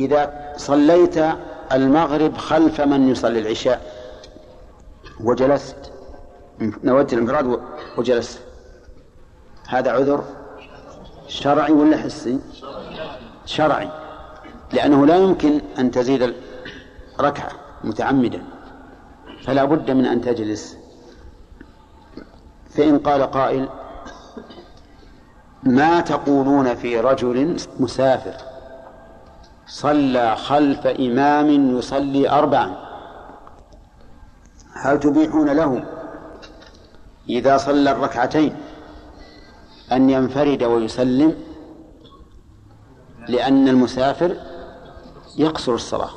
إذا صليت المغرب خلف من يصلي العشاء؟ وجلست. نويت الانفراد وجلست. هذا عذر شرعي ولا حسي؟ شرعي. لأنه لا يمكن أن تزيد ركعة متعمدا. فلا بد من أن تجلس. فإن قال قائل ما تقولون في رجل مسافر؟ صلى خلف إمام يصلي أربعا. هل تبيحون له إذا صلى الركعتين أن ينفرد ويسلم؟ لأن المسافر يقصر الصلاة.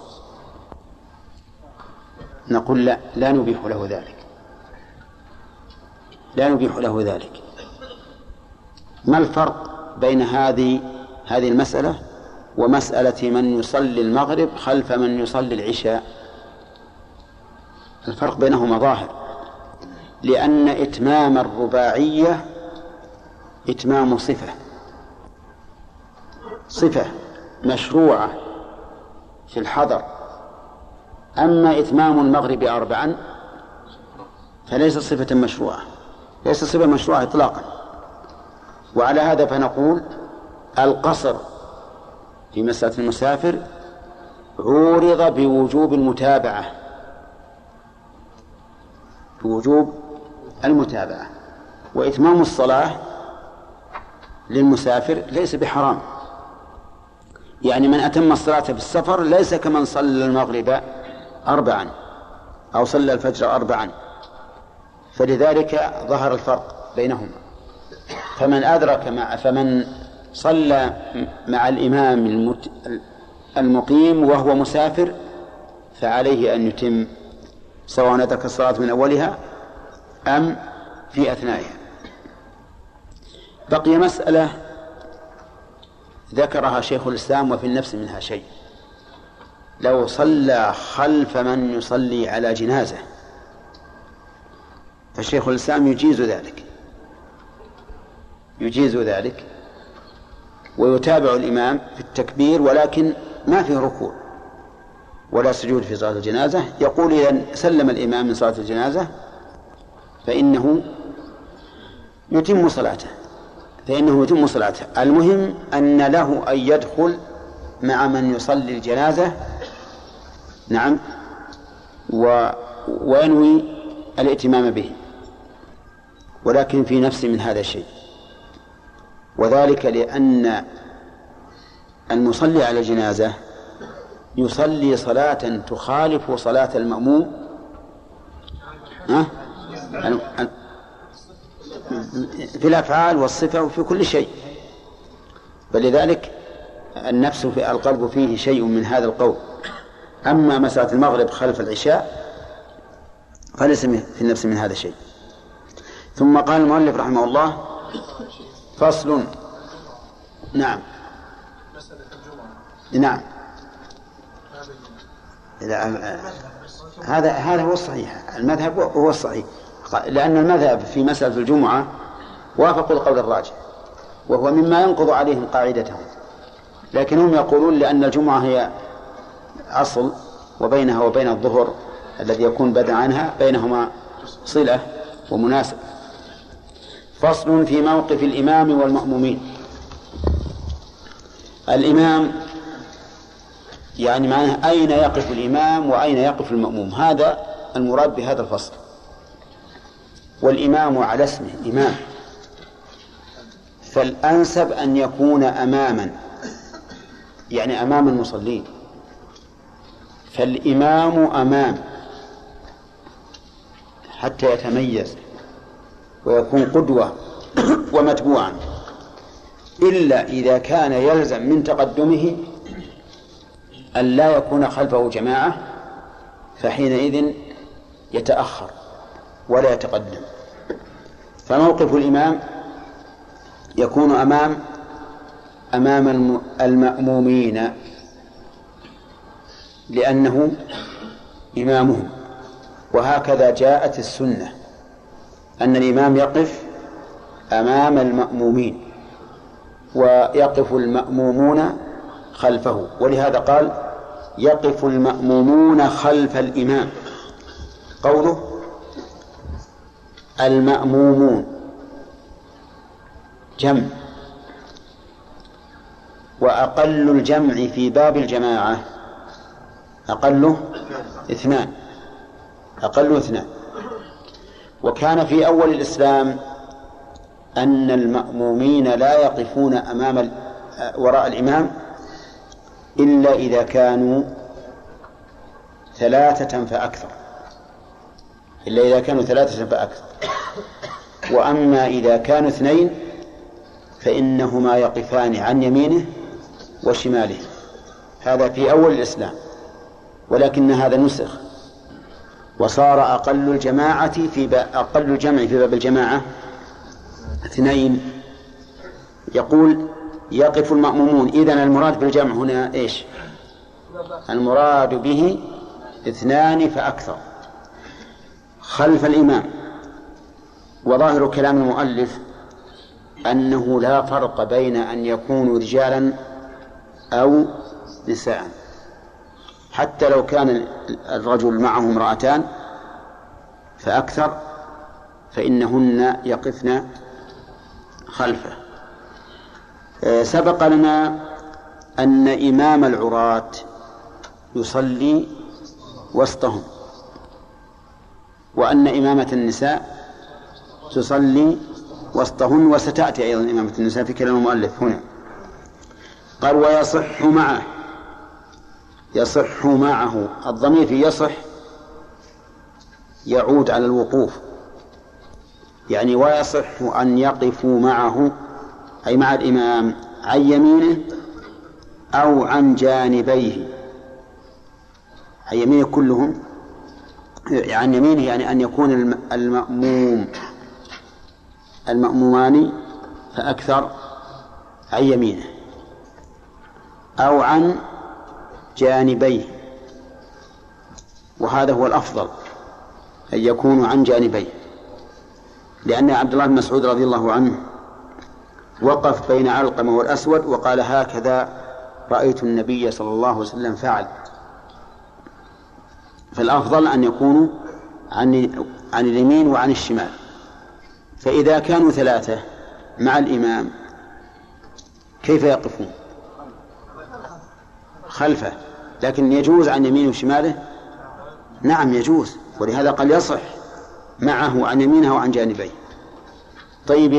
نقول لا لا نبيح له ذلك. لا نبيح له ذلك. ما الفرق بين هذه هذه المسألة؟ ومسألة من يصلي المغرب خلف من يصلي العشاء. الفرق بينهما ظاهر. لأن إتمام الرباعية إتمام صفة. صفة مشروعة في الحضر. أما إتمام المغرب أربعا فليس صفة مشروعة. ليس صفة مشروعة إطلاقا. وعلى هذا فنقول القصر في مسألة المسافر عورض بوجوب المتابعة. بوجوب المتابعة. وإتمام الصلاة للمسافر ليس بحرام. يعني من أتم الصلاة في السفر ليس كمن صلى المغرب أربعا أو صلى الفجر أربعا. فلذلك ظهر الفرق بينهما. فمن أدرك مع فمن صلى مع الإمام المت المقيم وهو مسافر فعليه أن يتم سواء أدرك الصلاة من أولها أم في أثنائها. بقي مسألة ذكرها شيخ الإسلام وفي النفس منها شيء. لو صلى خلف من يصلي على جنازة فشيخ الإسلام يجيز ذلك. يجيز ذلك. ويتابع الإمام في التكبير ولكن ما فيه ركوع ولا سجود في صلاة الجنازة. يقول إذا سلم الإمام من صلاة الجنازة فإنه يتم صلاته فإنه يتم صلاته. المهم أن له أن يدخل مع من يصلي الجنازة. نعم. و وينوي الائتمام به ولكن في نفسه من هذا الشيء. وذلك لأن المصلي على الجنازة يصلي صلاة تخالف صلاة المأموم. ها؟ في الأفعال والصفة وفي كل شيء. فلذلك النفس في القلب فيه شيء من هذا القول. أما مسألة المغرب خلف العشاء فليس في النفس من هذا الشيء ثم قال المؤلف رحمه الله فصل. نعم. مسألة الجمعة نعم هذا هذا هو الصحيح. المذهب هو الصحيح. لأن المذهب في مسألة الجمعة وافق القول الراجح وهو مما ينقض عليهم قاعدتهم. لكن هم يقولون لأن الجمعة هي أصل وبينها وبين الظهر الذي يكون بدء عنها بينهما صلة ومناسب فصل في موقف الإمام والمأمومين. الإمام يعني معناه أين يقف الإمام وأين يقف المأموم. هذا المراد بهذا الفصل. والإمام على اسمه إمام. فالأنسب أن يكون أماما يعني أمام المصلين. فالإمام أمام حتى يتميز. ويكون قدوة ومتبوعا. إلا إذا كان يلزم من تقدمه أن لا يكون خلفه جماعة فحينئذ يتأخر ولا يتقدم. فموقف الإمام يكون أمام أمام المأمومين لأنه إمامهم. وهكذا جاءت السنة. أن الإمام يقف أمام المأمومين ويقف المأمومون خلفه ولهذا قال يقف المأمومون خلف الإمام. قوله المأمومون جمع وأقل الجمع في باب الجماعة أقله اثنان أقل اثنان. وكان في أول الإسلام أن المأمومين لا يقفون أمام وراء الإمام إلا إذا كانوا ثلاثة فأكثر. إلا إذا كانوا ثلاثة فأكثر. وأما إذا كانوا اثنين فإنهما يقفان عن يمينه وشماله. هذا في أول الإسلام. ولكن هذا نسخ. وصار أقل الجماعة في أقل الجمع في باب الجماعة. اثنين يقول يقف المأمومون. إذن المراد بالجمع هنا إيش؟ المراد به اثنان فأكثر. خلف الإمام وظاهر كلام المؤلف أنه لا فرق بين أن يكونوا رجالا أو نساء. حتى لو كان الرجل معه امرأتان فأكثر فإنهن يقفن خلفه. آه، سبق لنا أن إمام العراة يصلي وسطهم وأن إمامة النساء تصلي وسطهن وستأتي أيضا إمامة النساء في كلام المؤلف هنا. قال ويصح معه يصح معه الضمير في يصح يعود على الوقوف. يعني ويصح أن يقفوا معه أي مع الإمام عن يمينه أو عن جانبيه. عن يمينه كلهم عن يمينه يعني أن يكون المأموم المأمومان فأكثر عن يمينه أو عن جانبيه. وهذا هو الأفضل أن يكونوا عن جانبيه. لأن عبد الله بن مسعود رضي الله عنه وقف بين علقمة والأسود وقال هكذا رأيت النبي صلى الله عليه وسلم فعل. فالأفضل أن يكونوا عن عن اليمين وعن الشمال. فإذا كانوا ثلاثة مع الإمام كيف يقفون؟ خلفه لكن يجوز عن يمينه وشماله؟ نعم يجوز ولهذا قال يصح معه عن يمينه وعن جانبيه. طيب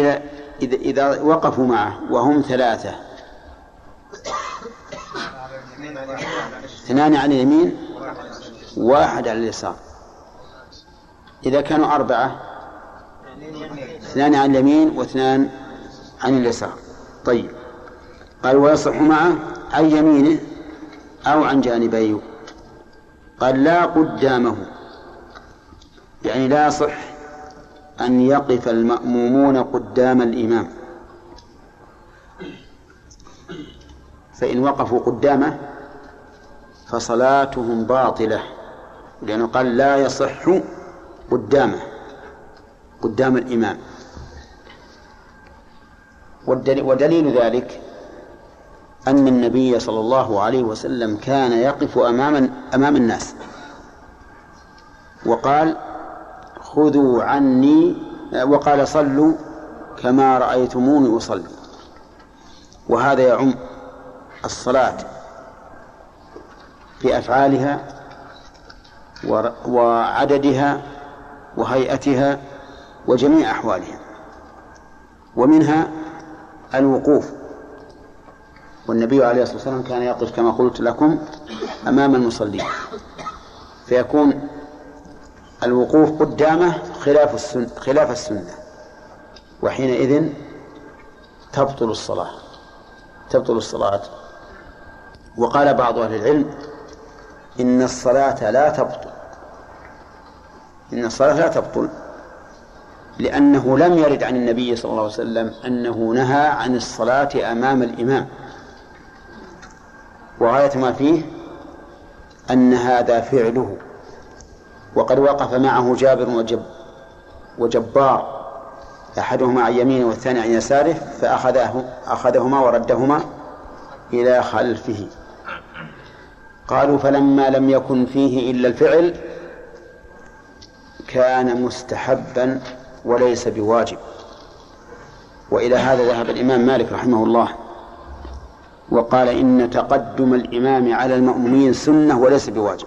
إذا إذا وقفوا معه وهم ثلاثة اثنان عن اليمين واحد على اليسار. إذا كانوا أربعة اثنان عن اليمين واثنان عن اليسار. طيب قال ويصح معه عن يمينه أو عن جانبيه. قال لا قدامه يعني لا يصح أن يقف المأمومون قدام الإمام. فإن وقفوا قدامه فصلاتهم باطلة لأنه قال لا يصح قدامه قدام الإمام. ودليل ذلك أن النبي صلى الله عليه وسلم كان يقف أمام أمام الناس. وقال خذوا عني وقال صلوا كما رأيتموني أصلي. وهذا يعم الصلاة في أفعالها وعددها وهيئتها وجميع أحوالها. ومنها الوقوف. والنبي عليه الصلاة والسلام كان يقف كما قلت لكم أمام المصلين. فيكون الوقوف قدامه خلاف السنة خلاف السنة. وحينئذ تبطل الصلاة. تبطل الصلاة. وقال بعض أهل العلم إن الصلاة لا تبطل. إن الصلاة لا تبطل. لأنه لم يرد عن النبي صلى الله عليه وسلم أنه نهى عن الصلاة أمام الإمام. وغاية ما فيه أن هذا فعله وقد وقف معه جابر وجب وجبار أحدهما عن يمينه والثاني عن يساره فأخذه أخذهما وردهما إلى خلفه. قالوا فلما لم يكن فيه إلا الفعل كان مستحبا وليس بواجب. وإلى هذا ذهب الإمام مالك رحمه الله. وقال إن تقدم الإمام على المأمومين سنة وليس بواجب.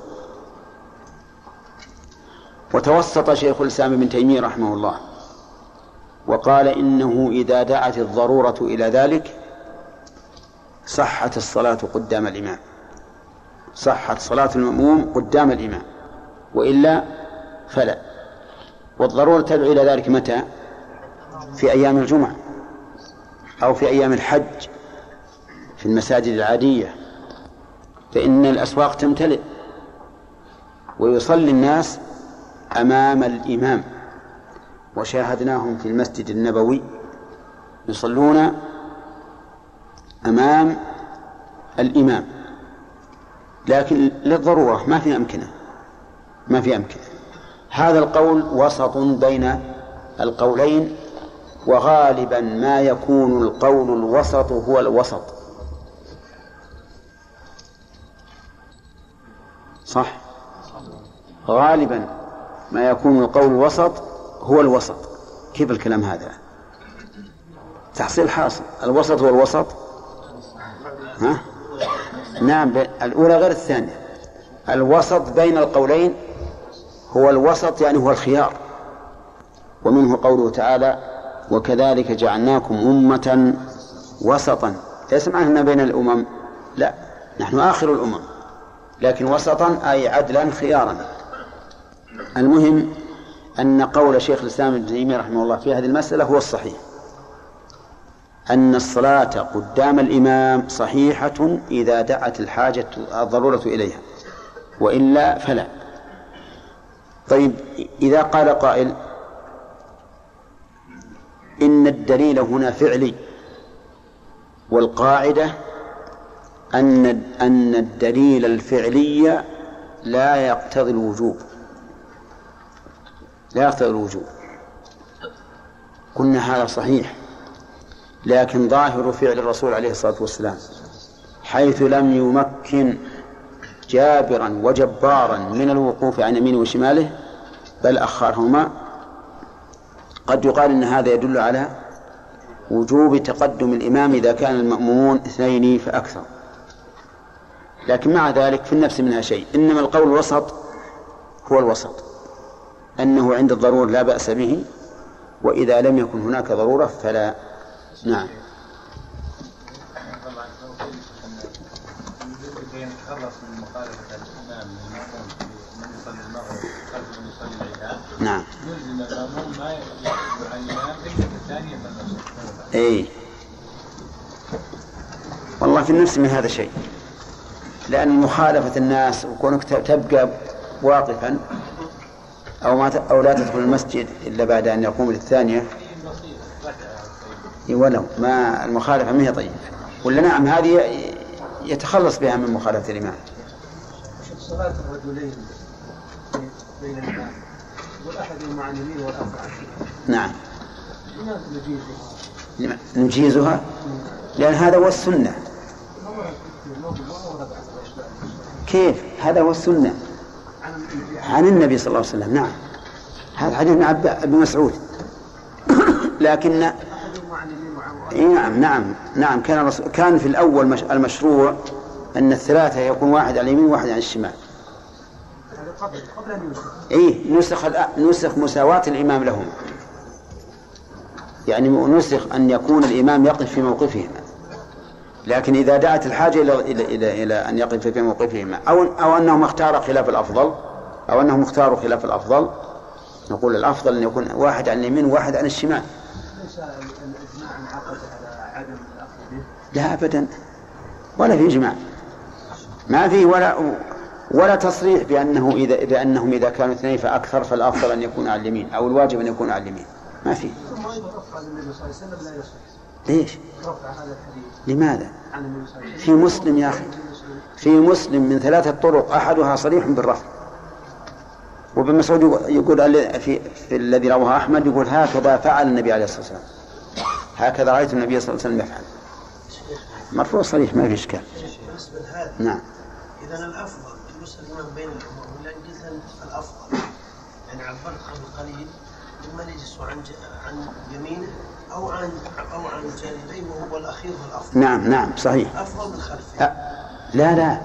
وتوسط شيخ الإسلام ابن تيمية رحمه الله وقال إنه إذا دعت الضرورة إلى ذلك صحت الصلاة قدام الإمام. صحت صلاة المأموم قدام الإمام وإلا فلا. والضرورة تدعو إلى ذلك متى؟ في أيام الجمعة أو في أيام الحج في المساجد العادية فإن الأسواق تمتلئ ويصلي الناس أمام الإمام. وشاهدناهم في المسجد النبوي يصلون أمام الإمام. لكن للضرورة ما في أمكنة ما في أمكنة. هذا القول وسط بين القولين وغالبا ما يكون القول الوسط هو الوسط. صح؟ غالبا ما يكون القول الوسط هو الوسط. كيف الكلام هذا؟ تحصيل حاصل. الوسط هو الوسط؟ ها؟ نعم الأولى غير الثانية. الوسط بين القولين هو الوسط يعني هو الخيار. ومنه قوله تعالى وكذلك جعلناكم أمة وسطا. ليس معنى بين الأمم. لا نحن آخر الأمم. لكن وسطا أي عدلا خيارا. المهم أن قول شيخ الإسلام ابن تيمية رحمه الله في هذه المسألة هو الصحيح. أن الصلاة قدام الإمام صحيحة إذا دعت الحاجة الضرورة إليها وإلا فلا. طيب إذا قال قائل إن الدليل هنا فعلي والقاعدة أن أن الدليل الفعلي لا يقتضي الوجوب. لا يقتضي الوجوب. قلنا هذا صحيح لكن ظاهر فعل الرسول عليه الصلاة والسلام حيث لم يمكن جابرا وجبارا من الوقوف عن يمينه وشماله بل أخرهما قد يقال إن هذا يدل على وجوب تقدم الإمام إذا كان المأمومون اثنين فأكثر. لكن مع ذلك في النفس منها شيء. إنما القول الوسط هو الوسط. أنه عند الضرورة لا بأس به وإذا لم يكن هناك ضرورة فلا. نعم. نعم. يلزم ما أي والله في النفس من هذا شيء. لأن مخالفة الناس وكونك تبقى واقفا أو ما أو لا تدخل المسجد إلا بعد أن يقوم للثانية. ولو. ما المخالفة ما هي طيبة. ولا نعم هذه يتخلص بها من مخالفة الإمام. صلاة الرجلين بين الإمام والأحد عن اليمين والآخر عن نعم. لماذا نجيزها؟ نجيزها؟ لأن هذا هو السنة. كيف؟ هذا هو السنة. عن النبي صلى الله عليه وسلم نعم. هذا حديث ابن مسعود. لكن نعم نعم نعم. كان كان في الأول المشروع أن الثلاثة يكون واحد على اليمين وواحد على الشمال. قبل قبل إي نسخ نسخ مساواة الإمام لهم يعني نسخ أن يكون الإمام يقف في موقفهما لكن إذا دعت الحاجة إلى إلى إلى, إلى أن يقف في موقفهما أو أو أنهم اختار خلاف الأفضل أو أنهم اختاروا خلاف الأفضل نقول الأفضل أن يكون واحد عن اليمين وواحد عن الشمال. ليس انعقد على عدم لا ابدا. ولا في إجماع. ما في ولا ولا تصريح بأنه إذا بأنهم إذا كانوا اثنين فأكثر فالأفضل أن يكون على اليمين أو الواجب أن يكون على اليمين. ما في. ثم النبي صلى الله عليه وسلم لا يصح. ليش؟ لماذا؟ في مسلم يا أخي. في مسلم من ثلاثة طرق أحدها صريح بالرفع وابن مسعود يقول في, في الذي رواه أحمد يقول هكذا فعل النبي عليه الصلاة والسلام. هكذا رأيت النبي صلى الله عليه وسلم يفعل. مرفوع صريح ما في إشكال. نعم. إذا الأفضل الإمام بين الأمور الأفضل؟ يعني عبرت قبل قليل يجلس عن عن يمينه أو عن أو عن جانبيه وهو الأخير والأفضل. نعم نعم صحيح. أفضل من خلفه. لا لا.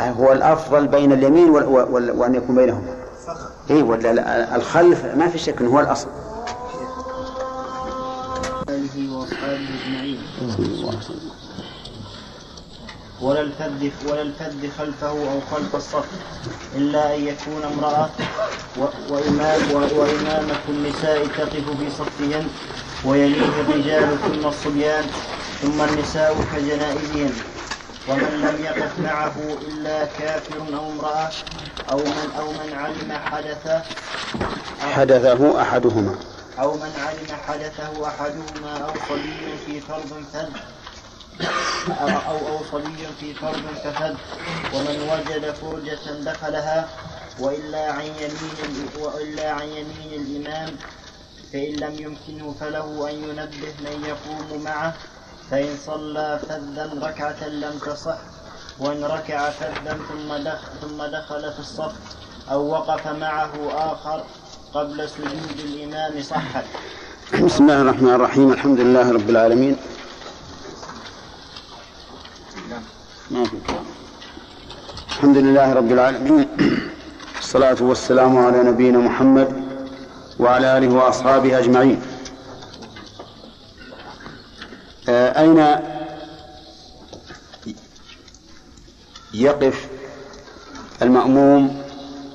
هو الأفضل بين اليمين وال... وال... وأن يكون بينهما فقط. إيه ولا الخلف ما في شك هو الأصل. آله وأصحابه أجمعين. ولا الفذ ولا الفذ خلفه أو خلف الصف إلا أن يكون امرأة وإمام وإمامة النساء تقف في صفهن ويليه الرجال ثم الصبيان ثم النساء كجنائزهن. ومن لم يقف معه إلا كافر أو امرأة أو من أو من علم حدث حدثه أحدهما. أو من علم حدثه أحدهما أو صبي في فرض فذ. أو أو صبي في فرض ففذ ومن وجد فرجة دخلها وإلا عن يمين وإلا عن يمين الإمام فإن لم يمكنه فله أن ينبه من يقوم معه فإن صلى فذا ركعة لم تصح وإن ركع فذا ثم دخل ثم دخل في الصف أو وقف معه آخر قبل سجود الإمام صحت. بسم الله الرحمن الرحيم الحمد لله رب العالمين ما في. الحمد لله رب العالمين. الصلاة والسلام على نبينا محمد وعلى آله وأصحابه أجمعين. آه، أين يقف المأموم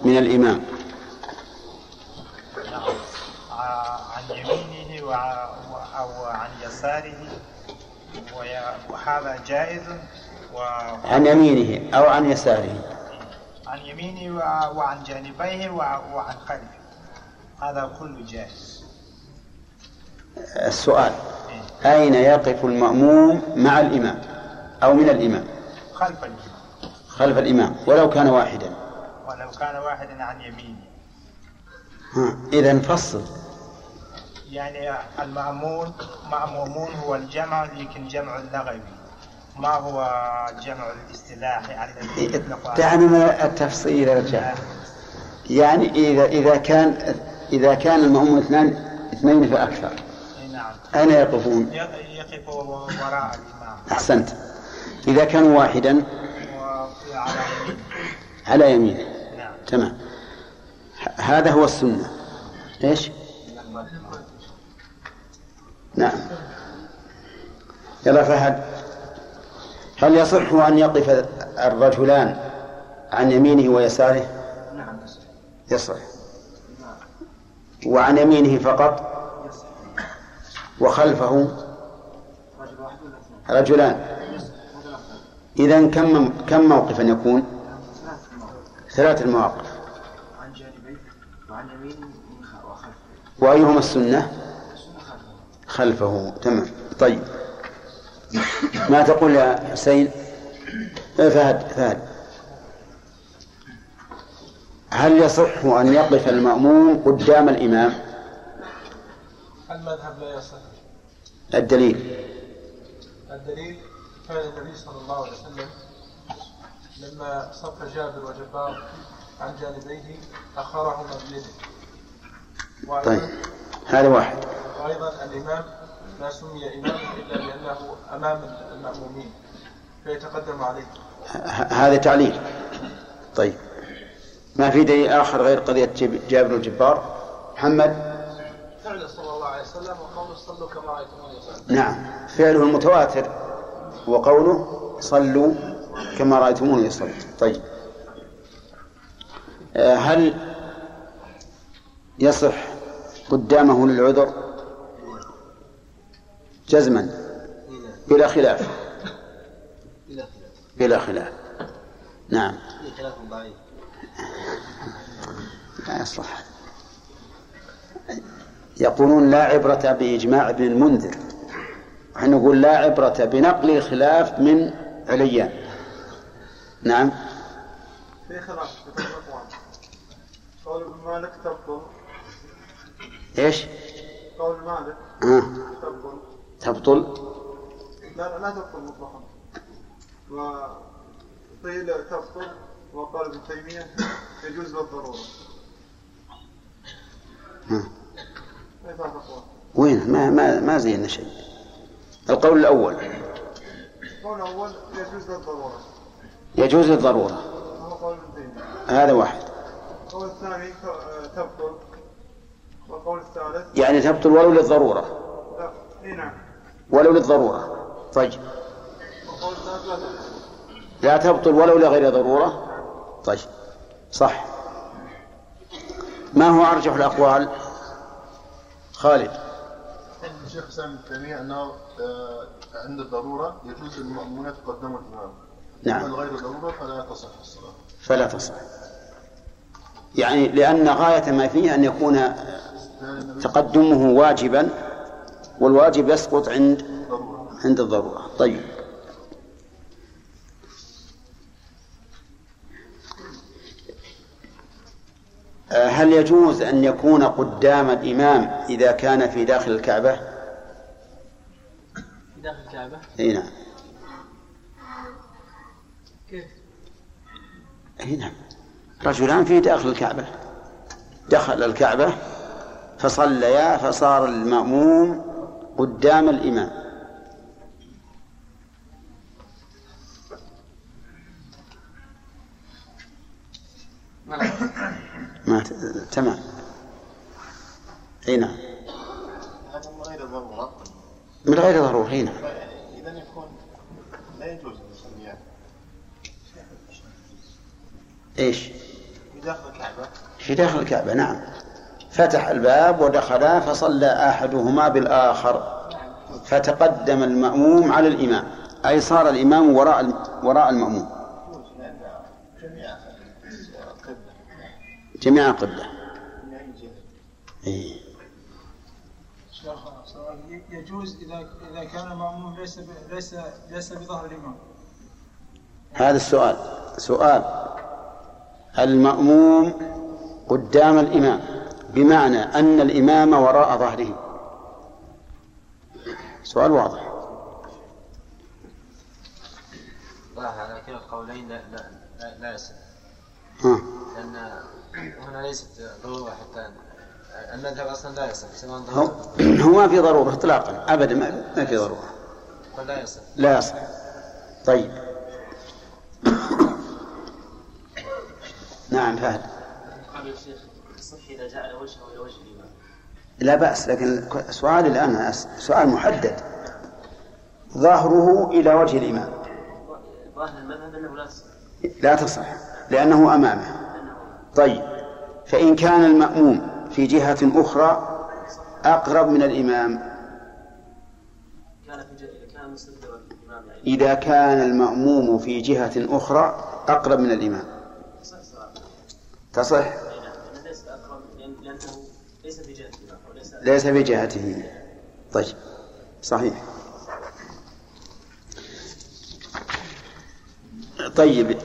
من الإمام؟ عن يمينه أو عن يساره. وهذا جائز؟ عن يمينه أو عن يساره. وعن يمينه وع- وعن جانبيه وع- وعن خلفه. هذا كله جائز. السؤال. أين يقف المأموم مع الإمام أو من الإمام؟ خلف الإمام. خلف الإمام. ولو كان واحدا. ولو كان واحدا عن يمينه. إذا فصل. يعني المأمون مأمومون هو الجمع لكن جمع اللغوي ما هو جمع الاصطلاحي الذي يطلق عليه؟ دعنا التفصيل يا رجال. يعني إذا إذا كان إذا كان المأموم اثنان اثنين فأكثر نعم. أين يقفون؟ يقف وراء الإمام. أحسنت. إذا كانوا واحدا وعلى يمينه على يمينه نعم. تمام. هذا هو السنة. إيش؟ نعم. يلا فهد. هل يصح أن يقف الرجلان عن يمينه ويساره؟ نعم يصح. وعن يمينه فقط؟ وخلفه؟ رجلان. إذا كم كم موقفا يكون؟ ثلاث مواقف ثلاث المواقف. عن جانبيه وعن يمينه وخلفه. وأيهما السنة؟ خلفه. تمام. طيب. ما تقول يا حسين؟ إيه فهد فهد. هل يصح أن يقف المأموم قدام الإمام؟ المذهب لا يصح. الدليل. الدليل كان النبي صلى الله عليه وسلم لما صف جابر وجبار عن جانبيه أخرهما بيده. طيب هذا واحد. وأيضا الإمام لا سمي إماما إلا لأنه أمام المأمومين فيتقدم عليه. ه- هذا تعليل. طيب. ما في دليل آخر غير قضية جابر الجبار محمد؟ فعل صلى الله عليه وسلم وقوله صلوا كما رأيتموني أصلي نعم. فعله المتواتر وقوله صلوا كما رأيتموني يصلي طيب. آه، هل يصح قدامه للعذر؟ جزما. بلا خلاف. إلى بلا خلاف. نعم. خلاف ضعيف. لا يصلح. يقولون لا عبرة بإجماع ابن المنذر. ونحن نقول لا عبرة بنقل الخلاف من عليان. نعم. في خلاف في قول ابن مالك تبطل. إيش؟ قول مالك آه. تبطل. تبطل؟ لا لا تبطل مطلقا. وقيل تبطل وقال ابن تيمية يجوز بالضرورة. وين؟ ما ما ما زينا شيء. القول الأول. القول الأول يجوز بالضرورة. يجوز للضرورة هذا واحد. القول الثاني تبطل. والقول الثالث يعني تبطل ولو للضرورة. لا اي نعم. ولو للضرورة. طيب. لا تبطل ولو لغير ضرورة. طيب. صح. ما هو أرجح الأقوال؟ خالد. الشيخ حسام ابن تيمية أنه آه، عند الضرورة يجوز للمأمون يتقدموا الإمام. نعم. غير ضرورة فلا تصح الصلاة. فلا تصح. يعني لأن غاية ما فيه أن يكون تقدمه واجبا والواجب يسقط عند عند الضرورة. طيب. آه، هل يجوز أن يكون قدام الإمام إذا كان في داخل الكعبة؟ في داخل الكعبة؟ أي نعم. كيف؟ أي نعم. رجلان في داخل الكعبة. دخل الكعبة فصليا فصار المأموم قدام الإمام. ما. تمام. أي نعم. من غير ضرورة من غير ضرورة أي نعم. إذا يكون لا يجوز إيش؟ في داخل الكعبة. في داخل الكعبة نعم. فتح الباب ودخلا فصلى أحدهما بالآخر. فتقدم المأموم على الإمام. أي صار الإمام وراء وراء المأموم. جميع القبلة. إيه. يجوز إذا إذا كان الماموم ليس ليس ليس بظهر الإمام. هذا السؤال. سؤال. المأموم قدام الإمام. بمعنى أن الإمام وراء ظهره سؤال واضح. لا على كلا القولين لا لا لا, لا يصح. ها. لأن هنا ليست ضرورة حتى المذهب أصلا لا يصح سواء هو ضرورة. هو ما في ضرورة إطلاقا أبدا ما في ضرورة. فلا يصح. لا يصح. طيب. نعم فهد. قال الشيخ وجهه إلى وجه الإمام. لا بأس لكن سؤالي الآن سؤال محدد. ظهره إلى وجه الإمام. ظاهر المذهب أنه لا تصح. لا تصح لأنه أمامه. طيب فإن كان المأموم في جهة أخرى أقرب من الإمام؟ يعني. إذا كان المأموم في جهة أخرى أقرب من الإمام. تصح صلاة تصح أي نعم لأنه ليس أقرب لأن- لأنه ليس في جهة الإمام وليس ليس بجهته. طيب صحيح. طيب.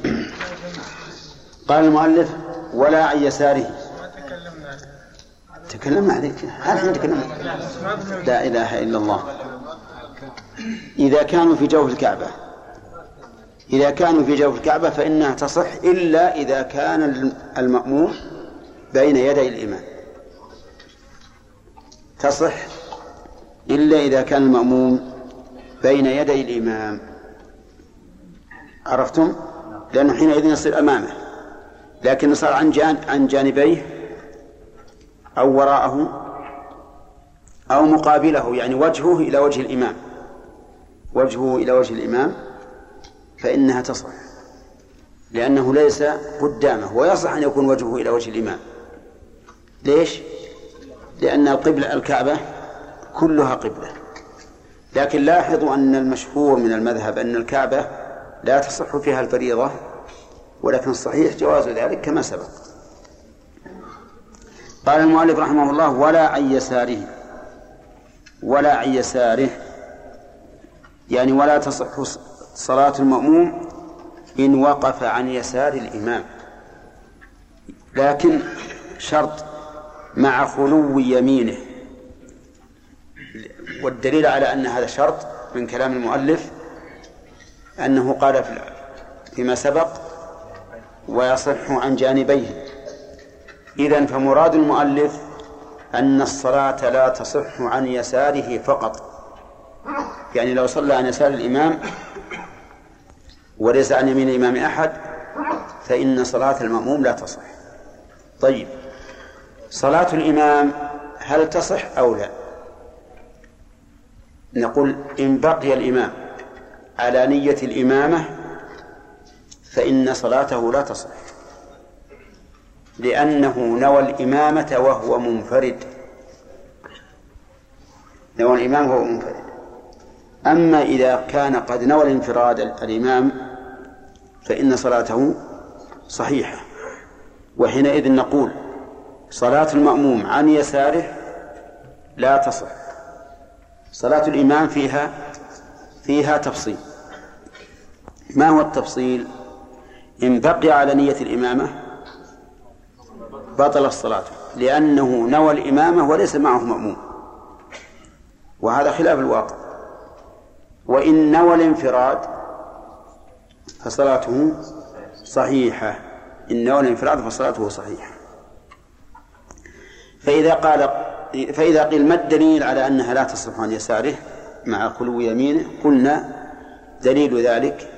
قال المؤلف ولا عن يساره. تكلمنا عليك. هل تكلمنا. لا إله إلا الله. إذا كانوا في جوف الكعبة. إذا كانوا في جوف الكعبة فإنها تصح إلا إذا كان الماموم بين يدي الإمام. تصح إلا إذا كان المأموم بين يدي الإمام. عرفتم؟ لأنه حينئذ يصير أمامه. لكن صار عن جان عن جانبيه أو وراءه أو مقابله يعني وجهه إلى وجه الإمام. وجهه إلى وجه الإمام فإنها تصح. لأنه ليس قدامه ويصح أن يكون وجهه إلى وجه الإمام. ليش؟ لأن القبلة الكعبة كلها قبلة. لكن لاحظوا أن المشهور من المذهب أن الكعبة لا تصح فيها الفريضة ولكن الصحيح جواز ذلك كما سبق. قال المؤلف رحمه الله ولا عن يساره ولا عن يساره يعني ولا تصح صلاة المأموم إن وقف عن يسار الإمام. لكن شرط مع خلو يمينه. والدليل على أن هذا شرط من كلام المؤلف أنه قال في فيما سبق ويصح عن جانبيه. إذا فمراد المؤلف أن الصلاة لا تصح عن يساره فقط. يعني لو صلى عن يسار الإمام وليس عن يمين الإمام أحد فإن صلاة المأموم لا تصح. طيب. صلاة الإمام هل تصح أو لا؟ نقول إن بقي الإمام على نية الإمامة فإن صلاته لا تصح لأنه نوى الإمامة وهو منفرد. نوى الإمام وهو منفرد. أما إذا كان قد نوى الانفراد الإمام فإن صلاته صحيحة. وحينئذ نقول صلاة المأموم عن يساره لا تصح. صلاة الإمام فيها فيها تفصيل. ما هو التفصيل؟ إن بقي على نية الإمامة بطل الصلاة لأنه نوى الإمامة وليس معه مأموم. وهذا خلاف الواقع. وإن نوى الانفراد فصلاته صحيحة. إن نوى الانفراد فصلاته صحيحة. فإذا قال فإذا قيل ما الدليل على أنها لا تصرف عن يساره مع خلو يمينه قلنا دليل ذلك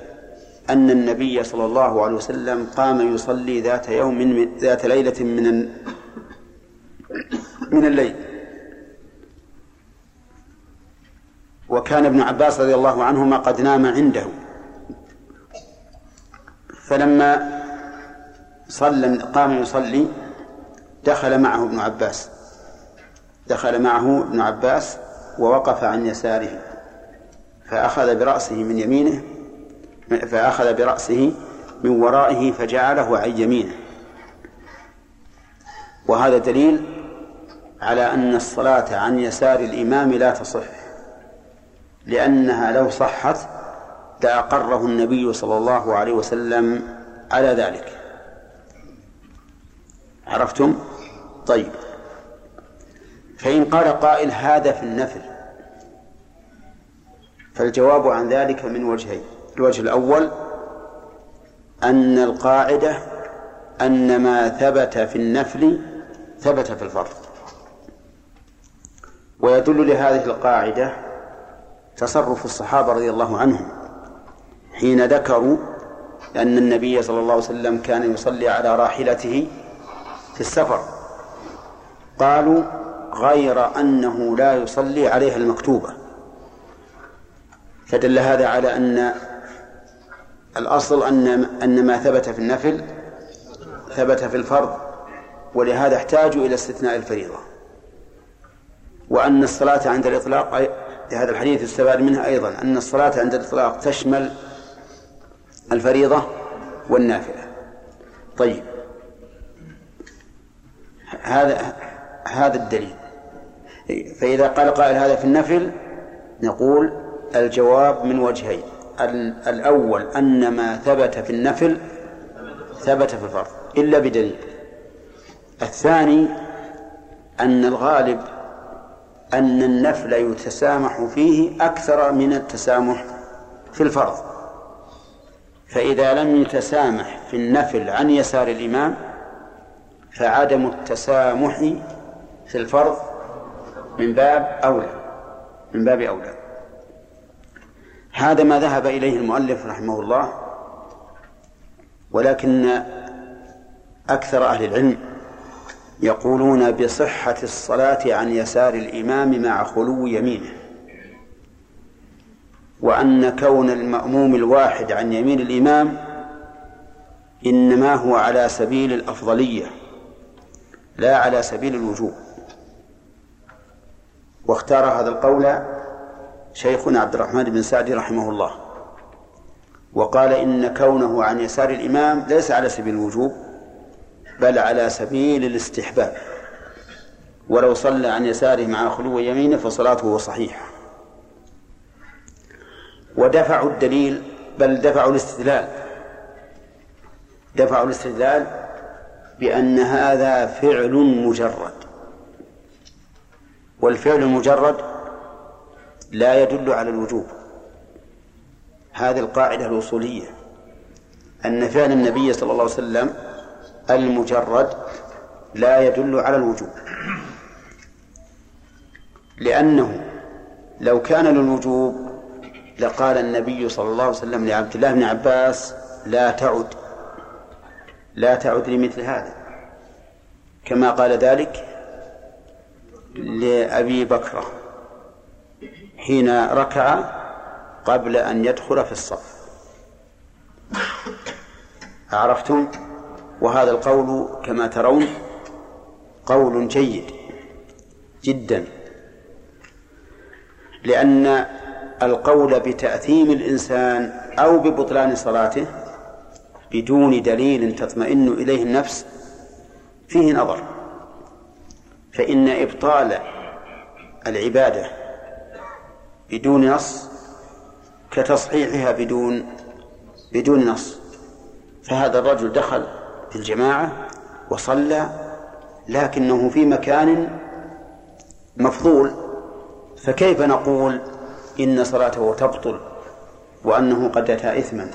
أن النبي صلى الله عليه وسلم قام يصلي ذات يوم من ذات ليلة من من الليل. وكان ابن عباس رضي الله عنهما قد نام عنده. فلما صلى قام يصلي دخل معه ابن عباس. دخل معه ابن عباس ووقف عن يساره. فأخذ برأسه من يمينه فأخذ برأسه من ورائه فجعله عن يمينه. وهذا دليل على أن الصلاة عن يسار الإمام لا تصح لأنها لو صحت لأقره النبي صلى الله عليه وسلم على ذلك. عرفتم؟ طيب. فإن قال قائل هذا في النفل فالجواب عن ذلك من وجهين. الوجه الأول أن القاعدة أن ما ثبت في النفل ثبت في الفرض. ويدل لهذه القاعدة تصرف الصحابة رضي الله عنهم حين ذكروا أن النبي صلى الله عليه وسلم كان يصلي على راحلته في السفر. قالوا غير أنه لا يصلي عليها المكتوبة. فدل هذا على أن الأصل أن أن ما ثبت في النفل ثبت في الفرض ولهذا احتاجوا إلى استثناء الفريضة. وأن الصلاة عند الإطلاق هذا الحديث يستفاد منه أيضا أن الصلاة عند الإطلاق تشمل الفريضة والنافلة. طيب. هذا هذا الدليل. فإذا قال قائل هذا في النفل نقول الجواب من وجهين. الأول أن ما ثبت في النفل ثبت في الفرض إلا بدليل. الثاني أن الغالب أن النفل يتسامح فيه أكثر من التسامح في الفرض. فإذا لم يتسامح في النفل عن يسار الإمام فعدم التسامح في الفرض من باب أولى من باب أولى. هذا ما ذهب إليه المؤلف رحمه الله ولكن أكثر أهل العلم يقولون بصحة الصلاة عن يسار الإمام مع خلو يمينه وأن كون المأموم الواحد عن يمين الإمام إنما هو على سبيل الأفضلية. لا على سبيل الوجوب. واختار هذا القول شيخنا عبد الرحمن بن سعدي رحمه الله. وقال إن كونه عن يسار الإمام ليس على سبيل الوجوب بل على سبيل الاستحباب. ولو صلى عن يساره مع خلو يمينه فصلاته صحيحة ودفعوا الدليل بل دفعوا الاستدلال. دفعوا الاستدلال بأن هذا فعل مجرد. والفعل المجرد لا يدل على الوجوب. هذه القاعدة الأصولية. أن فعل النبي صلى الله عليه وسلم المجرد لا يدل على الوجوب. لأنه لو كان للوجوب لقال النبي صلى الله عليه وسلم لعبد الله بن عباس لا تعد. لا تعد لمثل هذا. كما قال ذلك لأبي بكرة حين ركع قبل أن يدخل في الصف. عرفتم وهذا القول كما ترون قول جيد جدا لأن القول بتأثيم الإنسان أو ببطلان صلاته بدون دليل تطمئن إليه النفس فيه نظر. فإن إبطال العبادة بدون نص كتصحيحها بدون بدون نص. فهذا الرجل دخل في الجماعة وصلى لكنه في مكان مفضول. فكيف نقول إن صلاته تبطل وأنه قد أتى إثما؟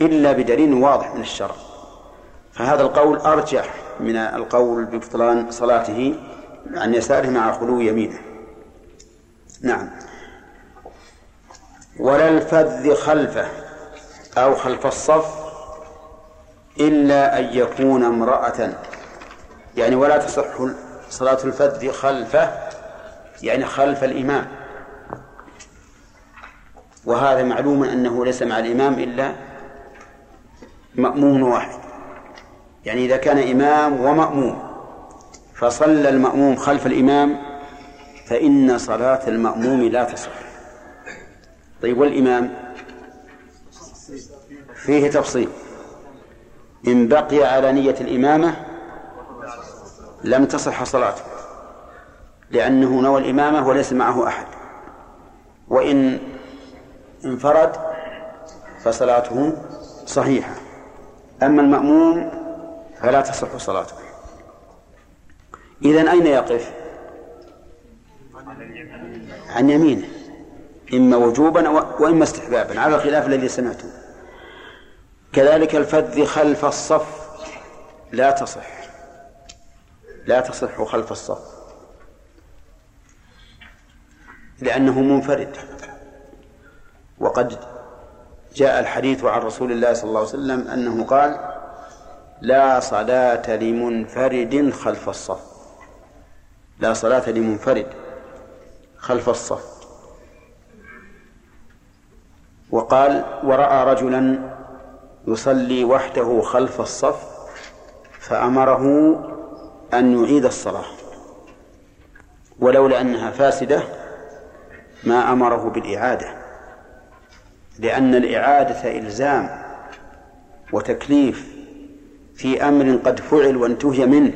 إلا بدليل واضح من الشرع. فهذا القول أرجح من القول ببطلان صلاته عن يساره مع خلو يمينه. نعم. ولا الفذ خلفه أو خلف الصف إلا أن يكون امرأة. يعني ولا تصح صلاة الفذ خلفه يعني خلف الإمام. وهذا معلوم أنه ليس مع الإمام إلا مأموم واحد. يعني إذا كان إمام ومأموم فصلى المأموم خلف الإمام فإن صلاة المأموم لا تصح. طيب والإمام؟ فيه تفصيل. إن بقي على نية الإمامة لم تصح صلاته لأنه نوى الإمامة وليس معه أحد. وإن انفرد فصلاته صحيحة. أما المأموم فلا تصح صلاته. إذن أين يقف؟ عن يمينه إما وجوبا وإما استحبابا. على الخلاف الذي سمعته. كذلك الفذ خلف الصف لا تصح. لا تصح خلف الصف. لأنه منفرد. وقد جاء الحديث عن رسول الله صلى الله عليه وسلم أنه قال لا صلاة لمنفرد خلف الصف. لا صلاة لمنفرد خلف الصف. وقال ورأى رجلا يصلي وحده خلف الصف فأمره أن يعيد الصلاة ولولا أنها فاسدة ما أمره بالإعادة. لأن الإعادة إلزام وتكليف في أمر قد فعل وانتهي منه.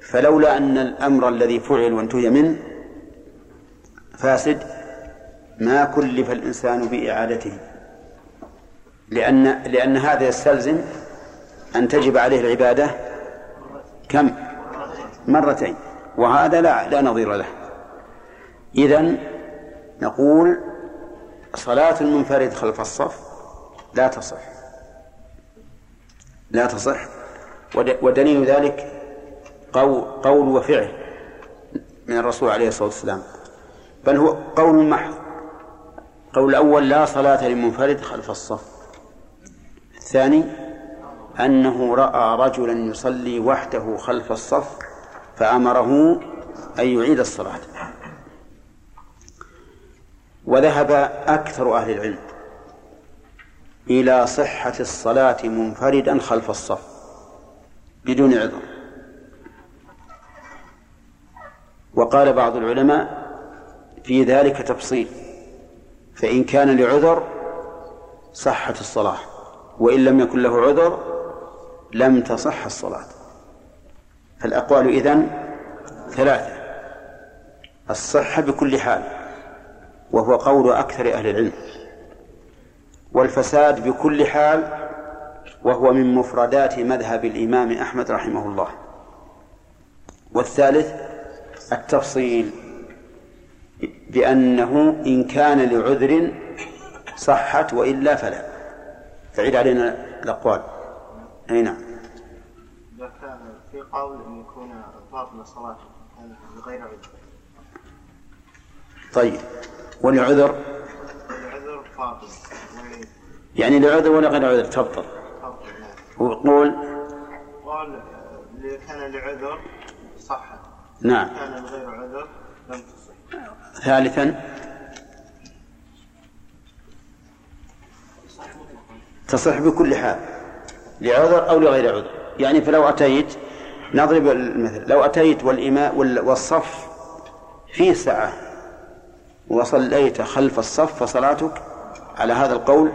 فلولا أن الأمر الذي فعل وانتهي منه فاسد ما كلف الإنسان بإعادته. لأن لأن هذا يستلزم أن تجب عليه العبادة كم؟ مرتين. وهذا لا لا نظير له. إذن نقول صلاة المنفرد خلف الصف لا تصح. لا تصح. ودليل ذلك قول, وفعل من الرسول عليه الصلاة والسلام. بل هو قول محض. قول الأول لا صلاة للمنفرد خلف الصف. الثاني أنه رأى رجلا يصلي وحده خلف الصف فأمره أن يعيد الصلاة. وذهب أكثر أهل العلم إلى صحة الصلاة منفردا خلف الصف بدون عذر. وقال بعض العلماء في ذلك تفصيل فإن كان لعذر صحت الصلاة وإن لم يكن له عذر لم تصح الصلاة. فالأقوال إذن ثلاثة الصحة بكل حال. وهو قول أكثر أهل العلم. والفساد بكل حال وهو من مفردات مذهب الإمام أحمد رحمه الله. والثالث التفصيل بأنه إن كان لعذر صحت وإلا فلا. فعيد علينا الأقوال. أي نعم. إذا كان في قول أن يكون باطل صلاة بغير عذر. طيب. ولعذر؟ يعني لعذر ولا غير عذر؟ تبطل وقول؟ قال كان لعذر صح. نعم. كان لغير عذر لم تصح. ثالثا؟ تصح بكل حال لعذر أو لغير عذر. يعني فلو أتيت نضرب المثل لو أتيت والإماء والصف في سعة وصليت خلف الصف فصلاتك على هذا القول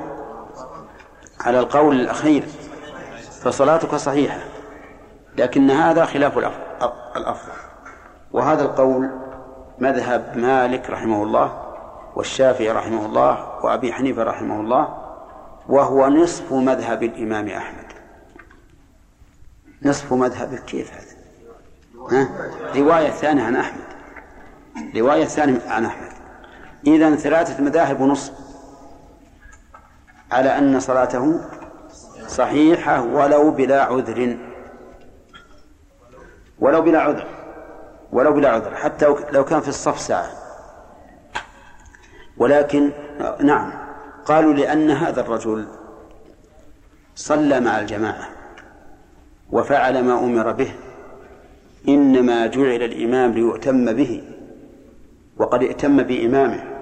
على القول الأخير فصلاتك صحيحة لكن هذا خلاف الأفضل وهذا القول مذهب مالك رحمه الله والشافعي رحمه الله وأبي حنيفة رحمه الله وهو نصف مذهب الإمام أحمد. نصف مذهب كيف هذا؟ ها؟ رواية ثانية عن أحمد. رواية ثانية عن أحمد. إذا ثلاثة مذاهب ونصف على أن صلاته صحيحة ولو بلا عذر. ولو بلا عذر. ولو بلا عذر. حتى لو كان في الصف ساعة. ولكن نعم. قالوا لأن هذا الرجل صلى مع الجماعة وفعل ما أمر به. إنما جعل الإمام ليؤتم به. وقد ائتم بإمامه.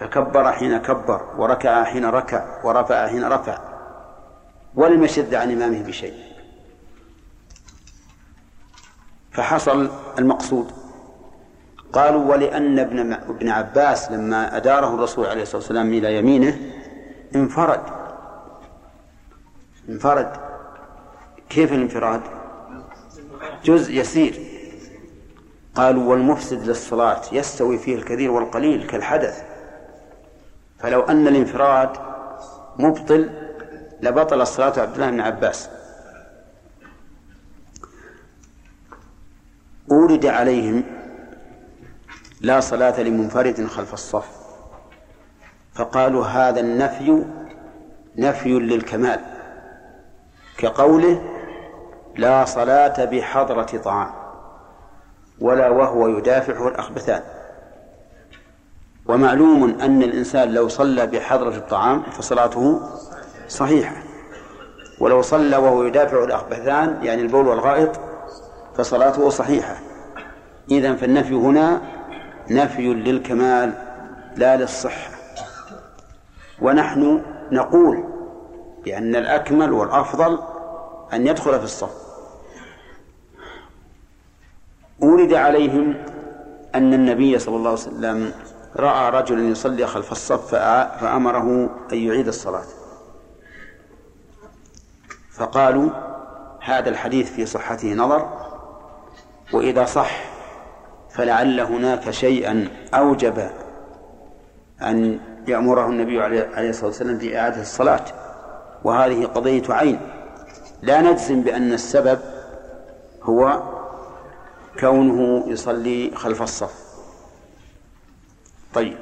فكبر حين كبر وركع حين ركع ورفع حين رفع ولم يشد عن إمامه بشيء. فحصل المقصود. قالوا ولأن ابن ابن عباس لما أداره الرسول عليه الصلاة والسلام إلى يمينه انفرد. انفرد. كيف الانفراد؟ جزء يسير. قالوا والمفسد للصلاة يستوي فيه الكثير والقليل كالحدث. فلو أن الانفراد مبطل لبطل الصلاة عبد الله بن عباس. أورد عليهم لا صلاة لمنفرد خلف الصف فقالوا هذا النفي نفي للكمال كقوله لا صلاة بحضرة طعام ولا وهو يدافعه الأخبثان ومعلوم أن الإنسان لو صلى بحضرة الطعام فصلاته صحيحة. ولو صلى وهو يدافع الأخبثان يعني البول والغائط فصلاته صحيحة. إذا فالنفي هنا نفي للكمال لا للصحة. ونحن نقول بأن الأكمل والأفضل أن يدخل في الصف. ورد عليهم أن النبي صلى الله عليه وسلم رأى رجلا يصلي خلف الصف فأمره أن يعيد الصلاة. فقالوا هذا الحديث في صحته نظر وإذا صح فلعل هناك شيئا أوجب أن يأمره النبي عليه الصلاة والسلام بإعادة الصلاة. وهذه قضية عين. لا نجزم بأن السبب هو كونه يصلي خلف الصف. طيب.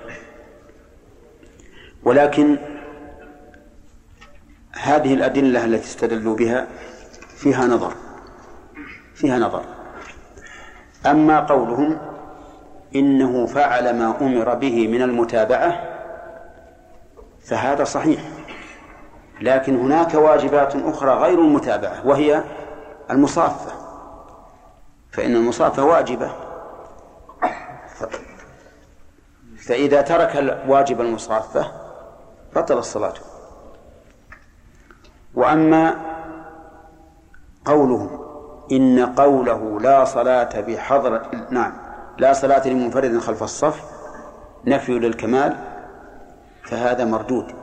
ولكن هذه الأدلة التي استدلوا بها فيها نظر. فيها نظر. أما قولهم إنه فعل ما أمر به من المتابعة فهذا صحيح. لكن هناك واجبات أخرى غير المتابعة وهي المصافة. فإن المصافة واجبة. فإذا ترك واجب المصافة بطل الصلاة. وأما قولهم إن قوله لا صلاة بحضرة نعم لا صلاة لمنفرد خلف الصف نفي للكمال فهذا مردود.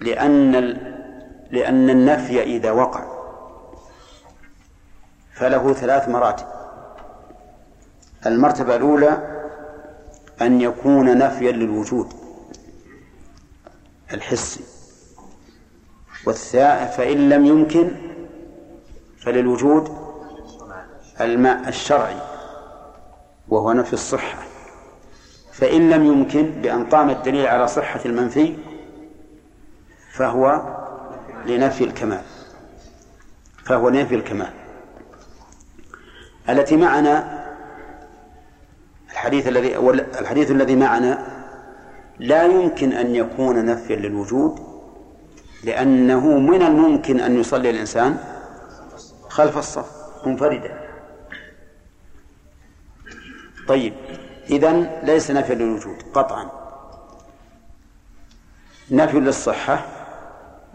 لأن لأن النفي إذا وقع فله ثلاث مراتب. المرتبة الأولى أن يكون نفيا للوجود الحسي والثاء فإن لم يمكن فللوجود الماء الشرعي وهو نفي الصحة. فإن لم يمكن بأن قام الدليل على صحة المنفي فهو لنفي الكمال. فهو لنفي الكمال. التي معنا الحديث الذي الحديث الذي معنا لا يمكن أن يكون نفيا للوجود لأنه من الممكن أن يصلي الإنسان خلف الصف منفردا. طيب إذن ليس نفيا للوجود قطعا. نفي للصحة؟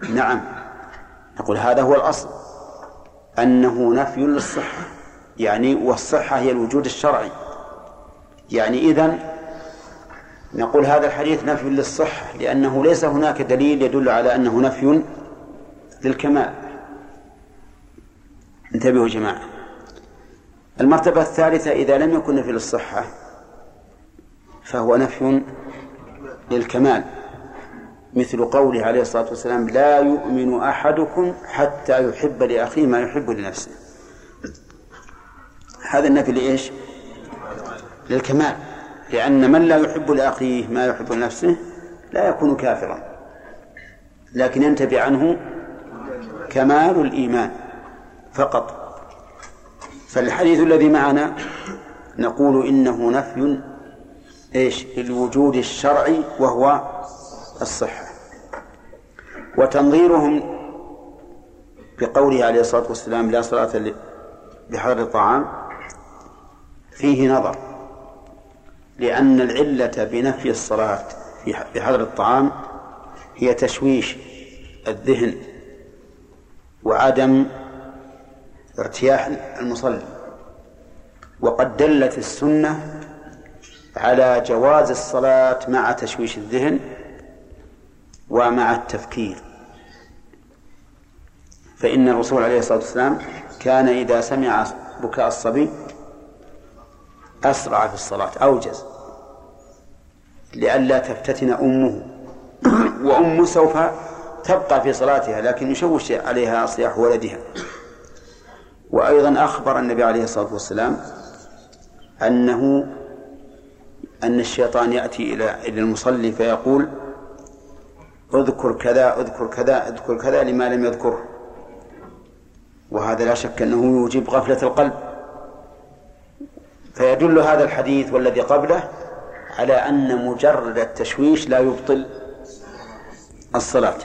نعم. نقول هذا هو الأصل. أنه نفي للصحة يعني والصحة هي الوجود الشرعي. يعني إذن نقول هذا الحديث نفي للصحة لأنه ليس هناك دليل يدل على أنه نفي للكمال. انتبهوا يا جماعة. المرتبة الثالثة إذا لم يكن نفي للصحة فهو نفي للكمال. مثل قوله عليه الصلاة والسلام لا يؤمن أحدكم حتى يحب لأخيه ما يحب لنفسه. هذا النفي لإيش؟ للكمال لأن من لا يحب لأخيه ما يحب لنفسه لا يكون كافرا. لكن ينتفي عنه كمال الإيمان فقط. فالحديث الذي معنا نقول إنه نفي إيش؟ الوجود الشرعي وهو الصحة. وتنظيرهم بقوله عليه الصلاة والسلام لا صلاة بحضر الطعام فيه نظر. لأن العلة بنفي الصلاة بحضر الطعام هي تشويش الذهن وعدم ارتياح المصلي. وقد دلت السنة على جواز الصلاة مع تشويش الذهن ومع التفكير. فإن الرسول عليه الصلاة والسلام كان إذا سمع بكاء الصبي أسرع في الصلاة أوجز. لئلا تفتتن أمه. وأمه سوف تبقى في صلاتها لكن يشوش عليها صياح ولدها. وأيضا أخبر النبي عليه الصلاة والسلام أنه أن الشيطان يأتي إلى إلى المصلي فيقول اذكر كذا اذكر كذا اذكر كذا لما لم يذكره وهذا لا شك أنه يوجب غفلة القلب. فيدل هذا الحديث والذي قبله على أن مجرد التشويش لا يبطل الصلاة.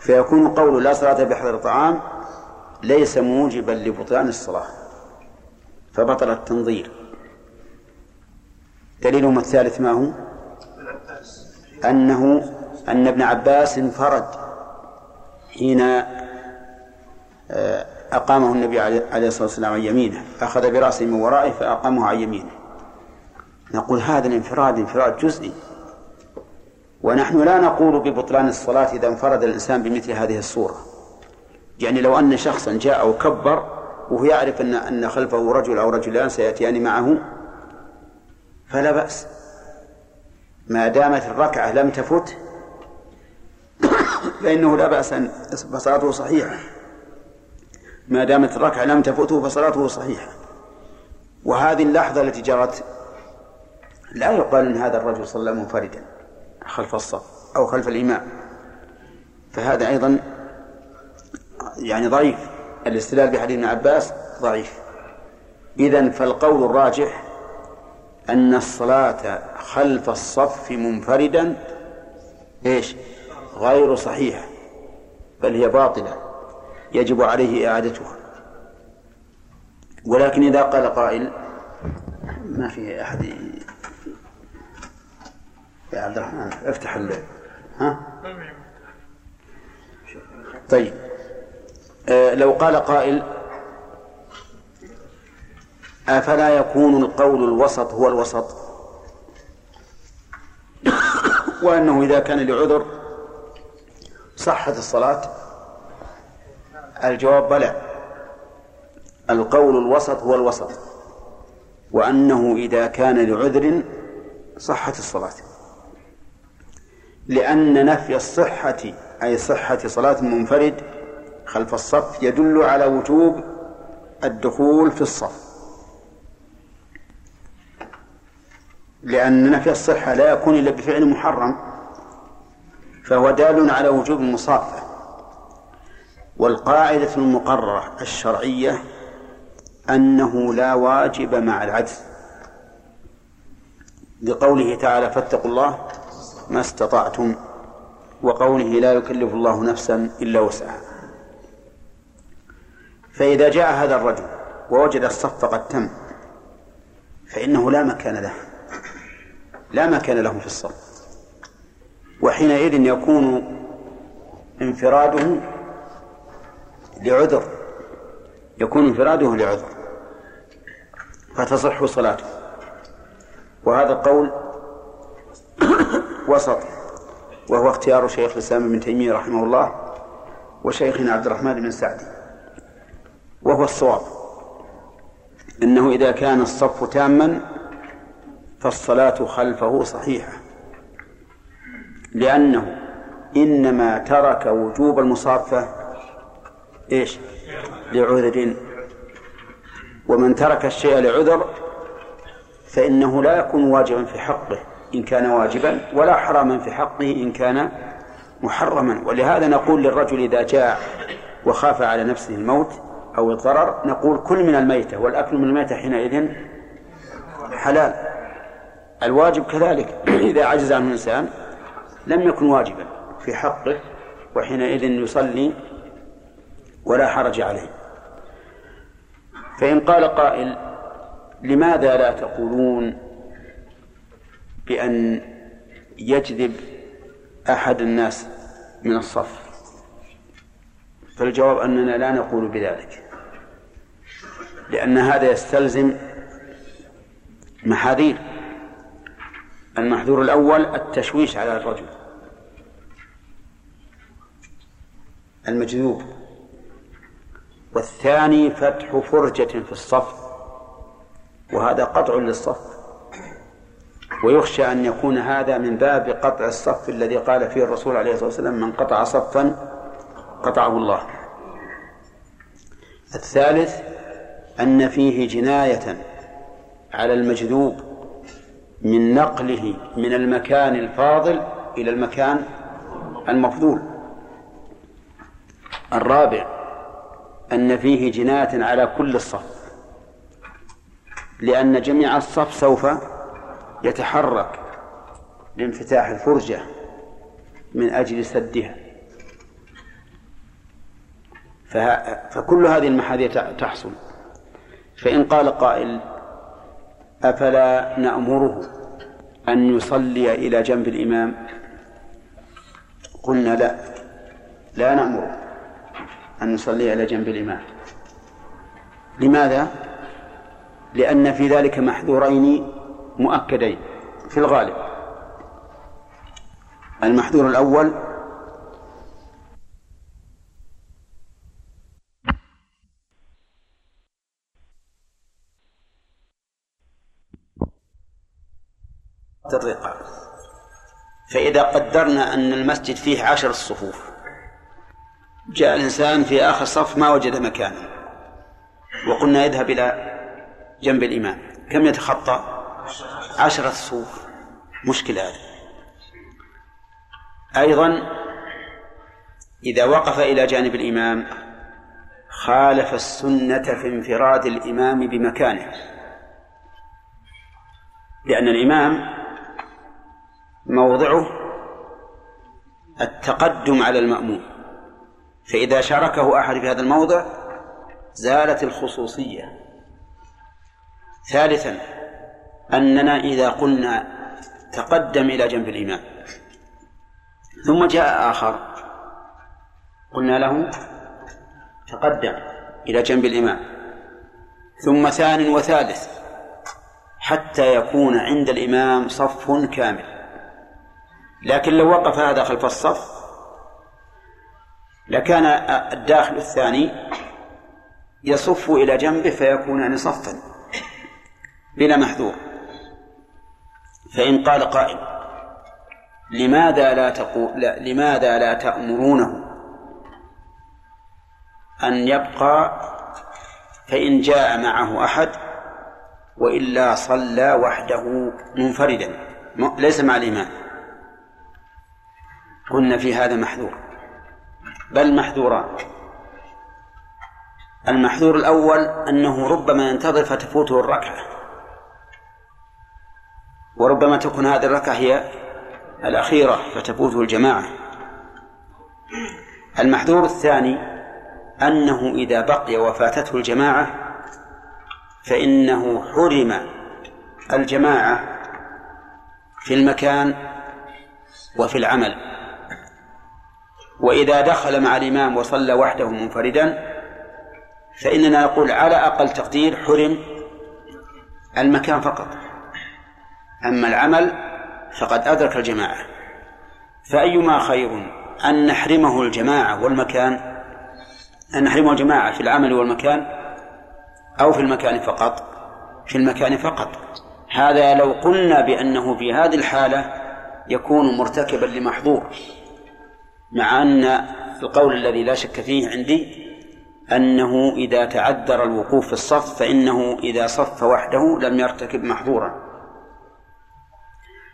فيكون قول لا صلاة بحضر الطعام ليس موجبا لبطلان الصلاة. فبطل التنظير. دليلهم الثالث ما هو؟ أنه أن ابن عباس انفرد حين آه، أقامه النبي عليه الصلاة والسلام عن يمينه. أخذ برأسه من ورائه فأقامه عن يمينه. نقول هذا الانفراد انفراد جزئي. ونحن لا نقول ببطلان الصلاة إذا انفرد الإنسان بمثل هذه الصورة. يعني لو أن شخصا جاء وكبر وهو يعرف أن أن خلفه رجل أو رجلان سيأتيان معه فلا بأس. ما دامت الركعة لم تفت فإنه لا بأس أن فصلاته صحيحة. ما دامت الركعة لم تفته فصلاته صحيحة. وهذه اللحظة التي جرت لا يقال أن هذا الرجل صلى منفردا خلف الصف أو خلف الإمام. فهذا أيضا يعني ضعيف. الاستدلال بحديث ابن عباس ضعيف. إذا فالقول الراجح أن الصلاة خلف الصف منفردا إيش؟ غير صحيحة بل هي باطلة يجب عليه إعادتها. ولكن إذا قال قائل ما في أحد يا عبد الرحمن افتح ال ها؟ طيب. آه لو قال قائل أفلا يكون القول الوسط هو الوسط؟ وأنه إذا كان لعذر صحت الصلاة؟ الجواب بلى. القول الوسط هو الوسط. وأنه إذا كان لعذر صحت الصلاة. لأن نفي الصحة أي صحة صلاة منفرد خلف الصف يدل على وجوب الدخول في الصف. لأن نفي الصحة لا يكون إلا بفعل محرم فهو دال على وجوب المصافة والقاعدة المقررة الشرعية أنه لا واجب مع العجز. لقوله تعالى فاتقوا الله ما استطعتم وقوله لا يكلف الله نفسا إلا وسعها. فإذا جاء هذا الرجل ووجد الصف قد تم فإنه لا مكان له لا مكان له في الصف. وحينئذ يكون انفراده لعذر يكون انفراده لعذر فتصح صلاته. وهذا القول وسط وهو اختيار شيخ الإسلام ابن تيمية رحمه الله وشيخنا عبد الرحمن بن سعدي وهو الصواب أنه إذا كان الصف تاما فالصلاة خلفه صحيحة لأنه إنما ترك وجوب المصافة إيش؟ لعذر ومن ترك الشيء لعذر فإنه لا يكون واجبا في حقه. إن كان واجبا ولا حراما في حقه إن كان محرما. ولهذا نقول للرجل إذا جاء وخاف على نفسه الموت أو الضرر نقول كل من الميتة والأكل من الميتة حينئذ حلال. الواجب كذلك. إذا عجز عنه الإنسان لم يكن واجبا في حقه وحينئذ يصلي ولا حرج عليه. فإن قال قائل لماذا لا تقولون بأن يجذب أحد الناس من الصف. فالجواب أننا لا نقول بذلك لأن هذا يستلزم محاذير. المحذور الأول التشويش على الرجل. المجذوب. والثاني فتح فرجة في الصف وهذا قطع للصف. ويخشى أن يكون هذا من باب قطع الصف الذي قال فيه الرسول عليه الصلاة والسلام من قطع صفا قطعه الله. الثالث أن فيه جناية على المجذوب من نقله من المكان الفاضل إلى المكان المفضول. الرابع أن فيه جناية على كل الصف لأن جميع الصف سوف يتحرك لانفتاح الفرجة من أجل سدها. فكل هذه المحاذير تحصل. فإن قال قائل أفلا نأمره أن يصلي إلى جنب الإمام؟ قلنا لا لا نأمره أن نصلي على جنب الإمام. لماذا؟ لأن في ذلك محذورين مؤكدين في الغالب. المحذور الأول الرقاب فإذا قدرنا أن المسجد فيه عشر الصفوف جاء الإنسان في آخر صف ما وجد مكانا وقلنا يذهب إلى جنب الإمام. كم يتخطى؟ عشرة صفوف مشكلة هذه. أيضا إذا وقف إلى جانب الإمام خالف السنة في انفراد الإمام بمكانه. لأن الإمام موضعه التقدم على المأموم. فإذا شاركه أحد في هذا الموضع زالت الخصوصية. ثالثا أننا إذا قلنا تقدم إلى جنب الإمام ثم جاء آخر قلنا له تقدم إلى جنب الإمام ثم ثان وثالث حتى يكون عند الإمام صف كامل. لكن لو وقف هذا خلف الصف لكان الداخل الثاني يصف إلى جنبه فيكونان صفا بلا محذور. فإن قال قائل لماذا لا تقول لا لماذا لا تأمرونه؟ أن يبقى فإن جاء معه أحد وإلا صلى وحده منفردا. ليس مع الإمام. قلنا في هذا محذور. بل محذوران. المحذور الأول أنه ربما ينتظر فتفوته الركعة. وربما تكون هذه الركعة هي الأخيرة فتفوته الجماعة. المحذور الثاني أنه إذا بقي وفاتته الجماعة فإنه حرم الجماعة في المكان وفي العمل. وإذا دخل مع الإمام وصلى وحده منفردا فإننا نقول على أقل تقدير حرم المكان فقط. أما العمل فقد أدرك الجماعة. فأيما خير أن نحرمه الجماعة والمكان أن نحرمه الجماعة في العمل والمكان أو في المكان فقط في المكان فقط. هذا لو قلنا بأنه في هذه الحالة يكون مرتكبا لمحظور مع أن القول الذي لا شك فيه عندي أنه إذا تعذر الوقوف في الصف فإنه إذا صف وحده لم يرتكب محظورا.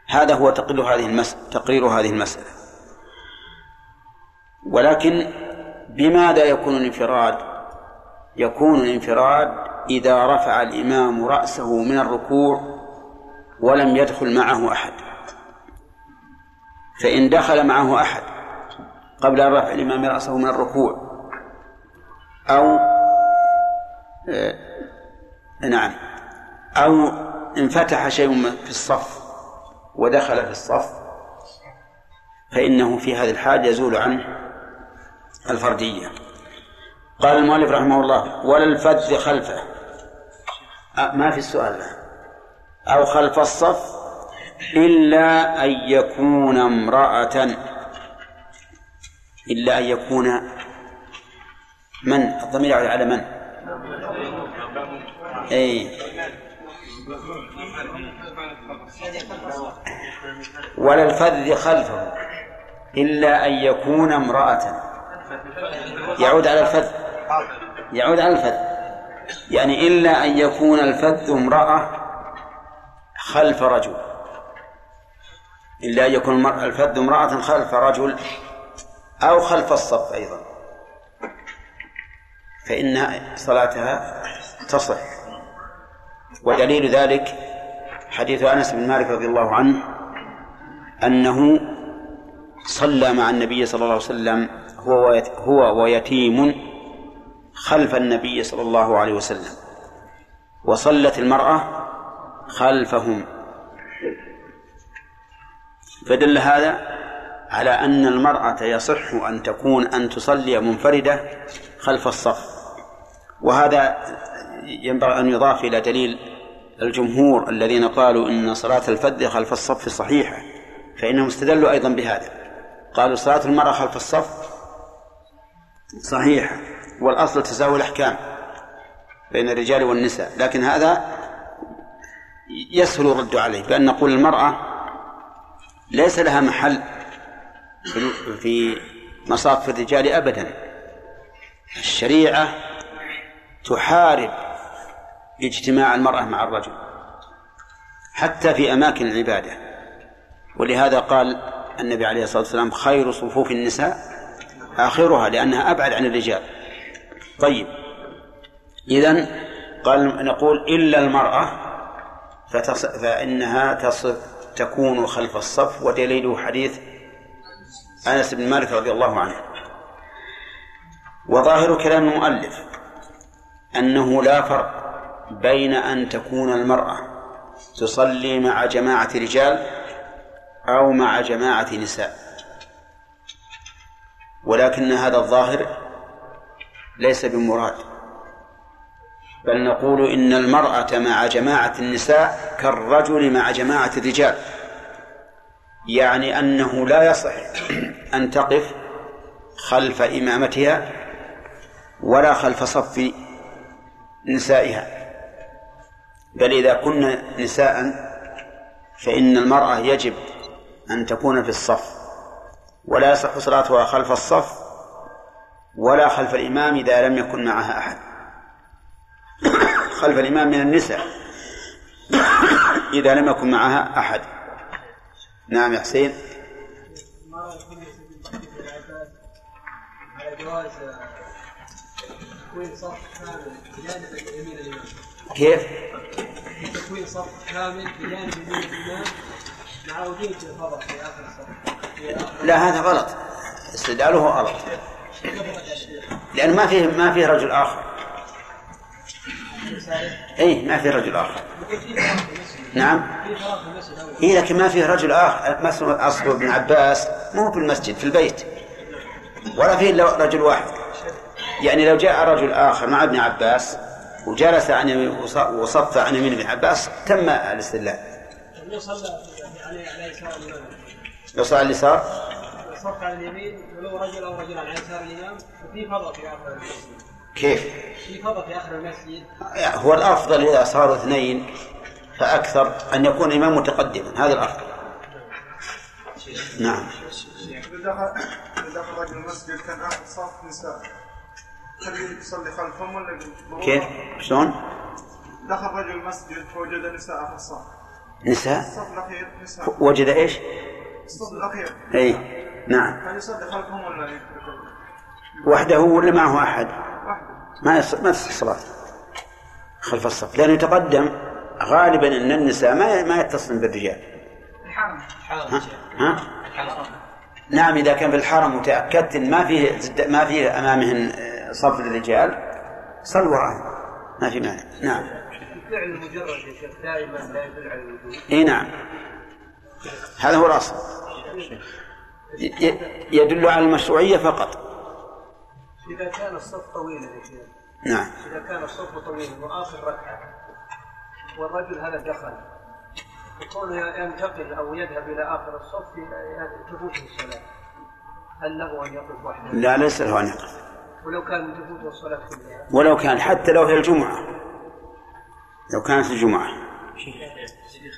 هذا هو تقرير هذه المسألة تقرير هذه المسألة ولكن بماذا يكون الانفراد؟ يكون الانفراد إذا رفع الإمام رأسه من الركوع ولم يدخل معه أحد فإن دخل معه أحد قبل أن رفع الإمام رأسه من الركوع أو آه نعم أو انفتح شيء في الصف ودخل في الصف فإنه في هذه الحال يزول عنه الفردية. قال المؤلف رحمه الله ولا الفذ خلفه. ما في السؤال أو خلف الصف إلا أن يكون امرأة. إلا أن يكون من؟ الضمير على من؟ أي ولا الفذ خلفه إلا أن يكون امرأة. يعود على الفذ. يعود على الفذ. يعني إلا أن يكون الفذ امرأة خلف رجل. إلا أن يكون الفذ امرأة خلف رجل أو خلف الصف أيضا. فإن صلاتها تصح. ودليل ذلك حديث أنس بن مالك رضي الله عنه أنه صلى مع النبي صلى الله عليه وسلم هو هو ويتيم خلف النبي صلى الله عليه وسلم وصلت المرأة خلفهم. فدل هذا على أن المرأة يصح أن تكون أن تصلي منفردة خلف الصف وهذا ينبغي أن يضاف إلى دليل الجمهور الذين قالوا إن صلاة الفذ خلف الصف صحيحة فإنهم استدلوا أيضا بهذا. قالوا صلاة المرأة خلف الصف صحيحة والأصل تساوي الأحكام بين الرجال والنساء لكن هذا يسهل الرد عليه بأن نقول المرأة ليس لها محل في مصاف الرجال أبدا. الشريعة تحارب اجتماع المرأة مع الرجل حتى في أماكن العبادة. ولهذا قال النبي عليه الصلاة والسلام خير صفوف النساء آخرها لأنها أبعد عن الرجال. طيب إذن قال نقول إلا المرأة فتص... فإنها تصف تكون خلف الصف. ودليله حديث أنس بن مالك رضي الله عنه. وظاهر كلام المؤلف أنه لا فرق بين أن تكون المرأة تصلي مع جماعة رجال أو مع جماعة نساء. ولكن هذا الظاهر ليس بمراد. بل نقول إن المرأة مع جماعة النساء كالرجل مع جماعة الرجال. يعني أنه لا يصح أن تقف خلف إمامتها ولا خلف صف نسائها. بل إذا كن نساء فإن المرأة يجب أن تكون في الصف ولا يصح صلاتها خلف الصف ولا خلف الإمام إذا لم يكن معها أحد. خلف الإمام من النساء إذا لم يكن معها أحد. نعم يا حسين. على جواز تكوين صف كامل بجانب يمين الإمام. كيف؟ تكوين صف كامل بجانب يمين الإمام مع وجود الفضل في آخر الصف لا هذا غلط. استدلاله غلط. لأن ما فيه ما فيه رجل آخر. اي ما فيه رجل آخر. نعم. إيه لكن ما فيه رجل آخر. مثلا أصل ابن عباس. مو في المسجد في البيت. ولا فيه إلا رجل واحد. يعني لو جاء رجل آخر مع ابن عباس وجلس عن وصف عن يمين ابن عباس تم الاستدلال. لو صلى على على يسار لو صار اليسار؟ صف على اليمين ولو رجل أو رجل على يسار الإمام وفي فضل في آخر المسجد كيف؟ في فضل في آخر المسجد هو الأفضل إذا صاروا اثنين فأكثر أن يكون الإمام متقدما هذا الأفضل. نعم. إذا دخل رجل المسجد كان آخر صف نساء. هل يصلي خلفهم ولا؟ كيف؟ شلون؟ دخل رجل المسجد فوجد نساء آخر صف نساء الصف الأخير نساء وجد إيش؟ الصف الأخير اي نعم هل يصلي خلفهم ولا يتركهم؟ وحده ولا معه أحد؟ وحده ما يص... ما تصح الصلاة خلف الصف لأنه يتقدم غالبا أن النساء ما ما يتصلن بالرجال الحرم ها؟ ها؟ نعم إذا كان في الحرم وتأكدت إن ما فيه ما فيه أمامهن صف الرجال صل وراءهم ما في مانع. نعم. الفعل المجرد يا شيخ دائما لا يدل على الوجود. إي نعم. هذا هو الأصل. يدل على المشروعية فقط. إذا كان الصف طويلا يا شيخ. نعم. إذا كان الصف طويلا وآخر ركعة والرجل هذا دخل وكونه ينتقل أو يذهب إلى آخر الصف يعني تفوته الصلاة. هل له أن يقف وحده؟ لا ليس له أن يقف ولو كان تفوته الصلاة كلها. ولو كان حتى لو هي الجمعة. لو كانت الجمعة.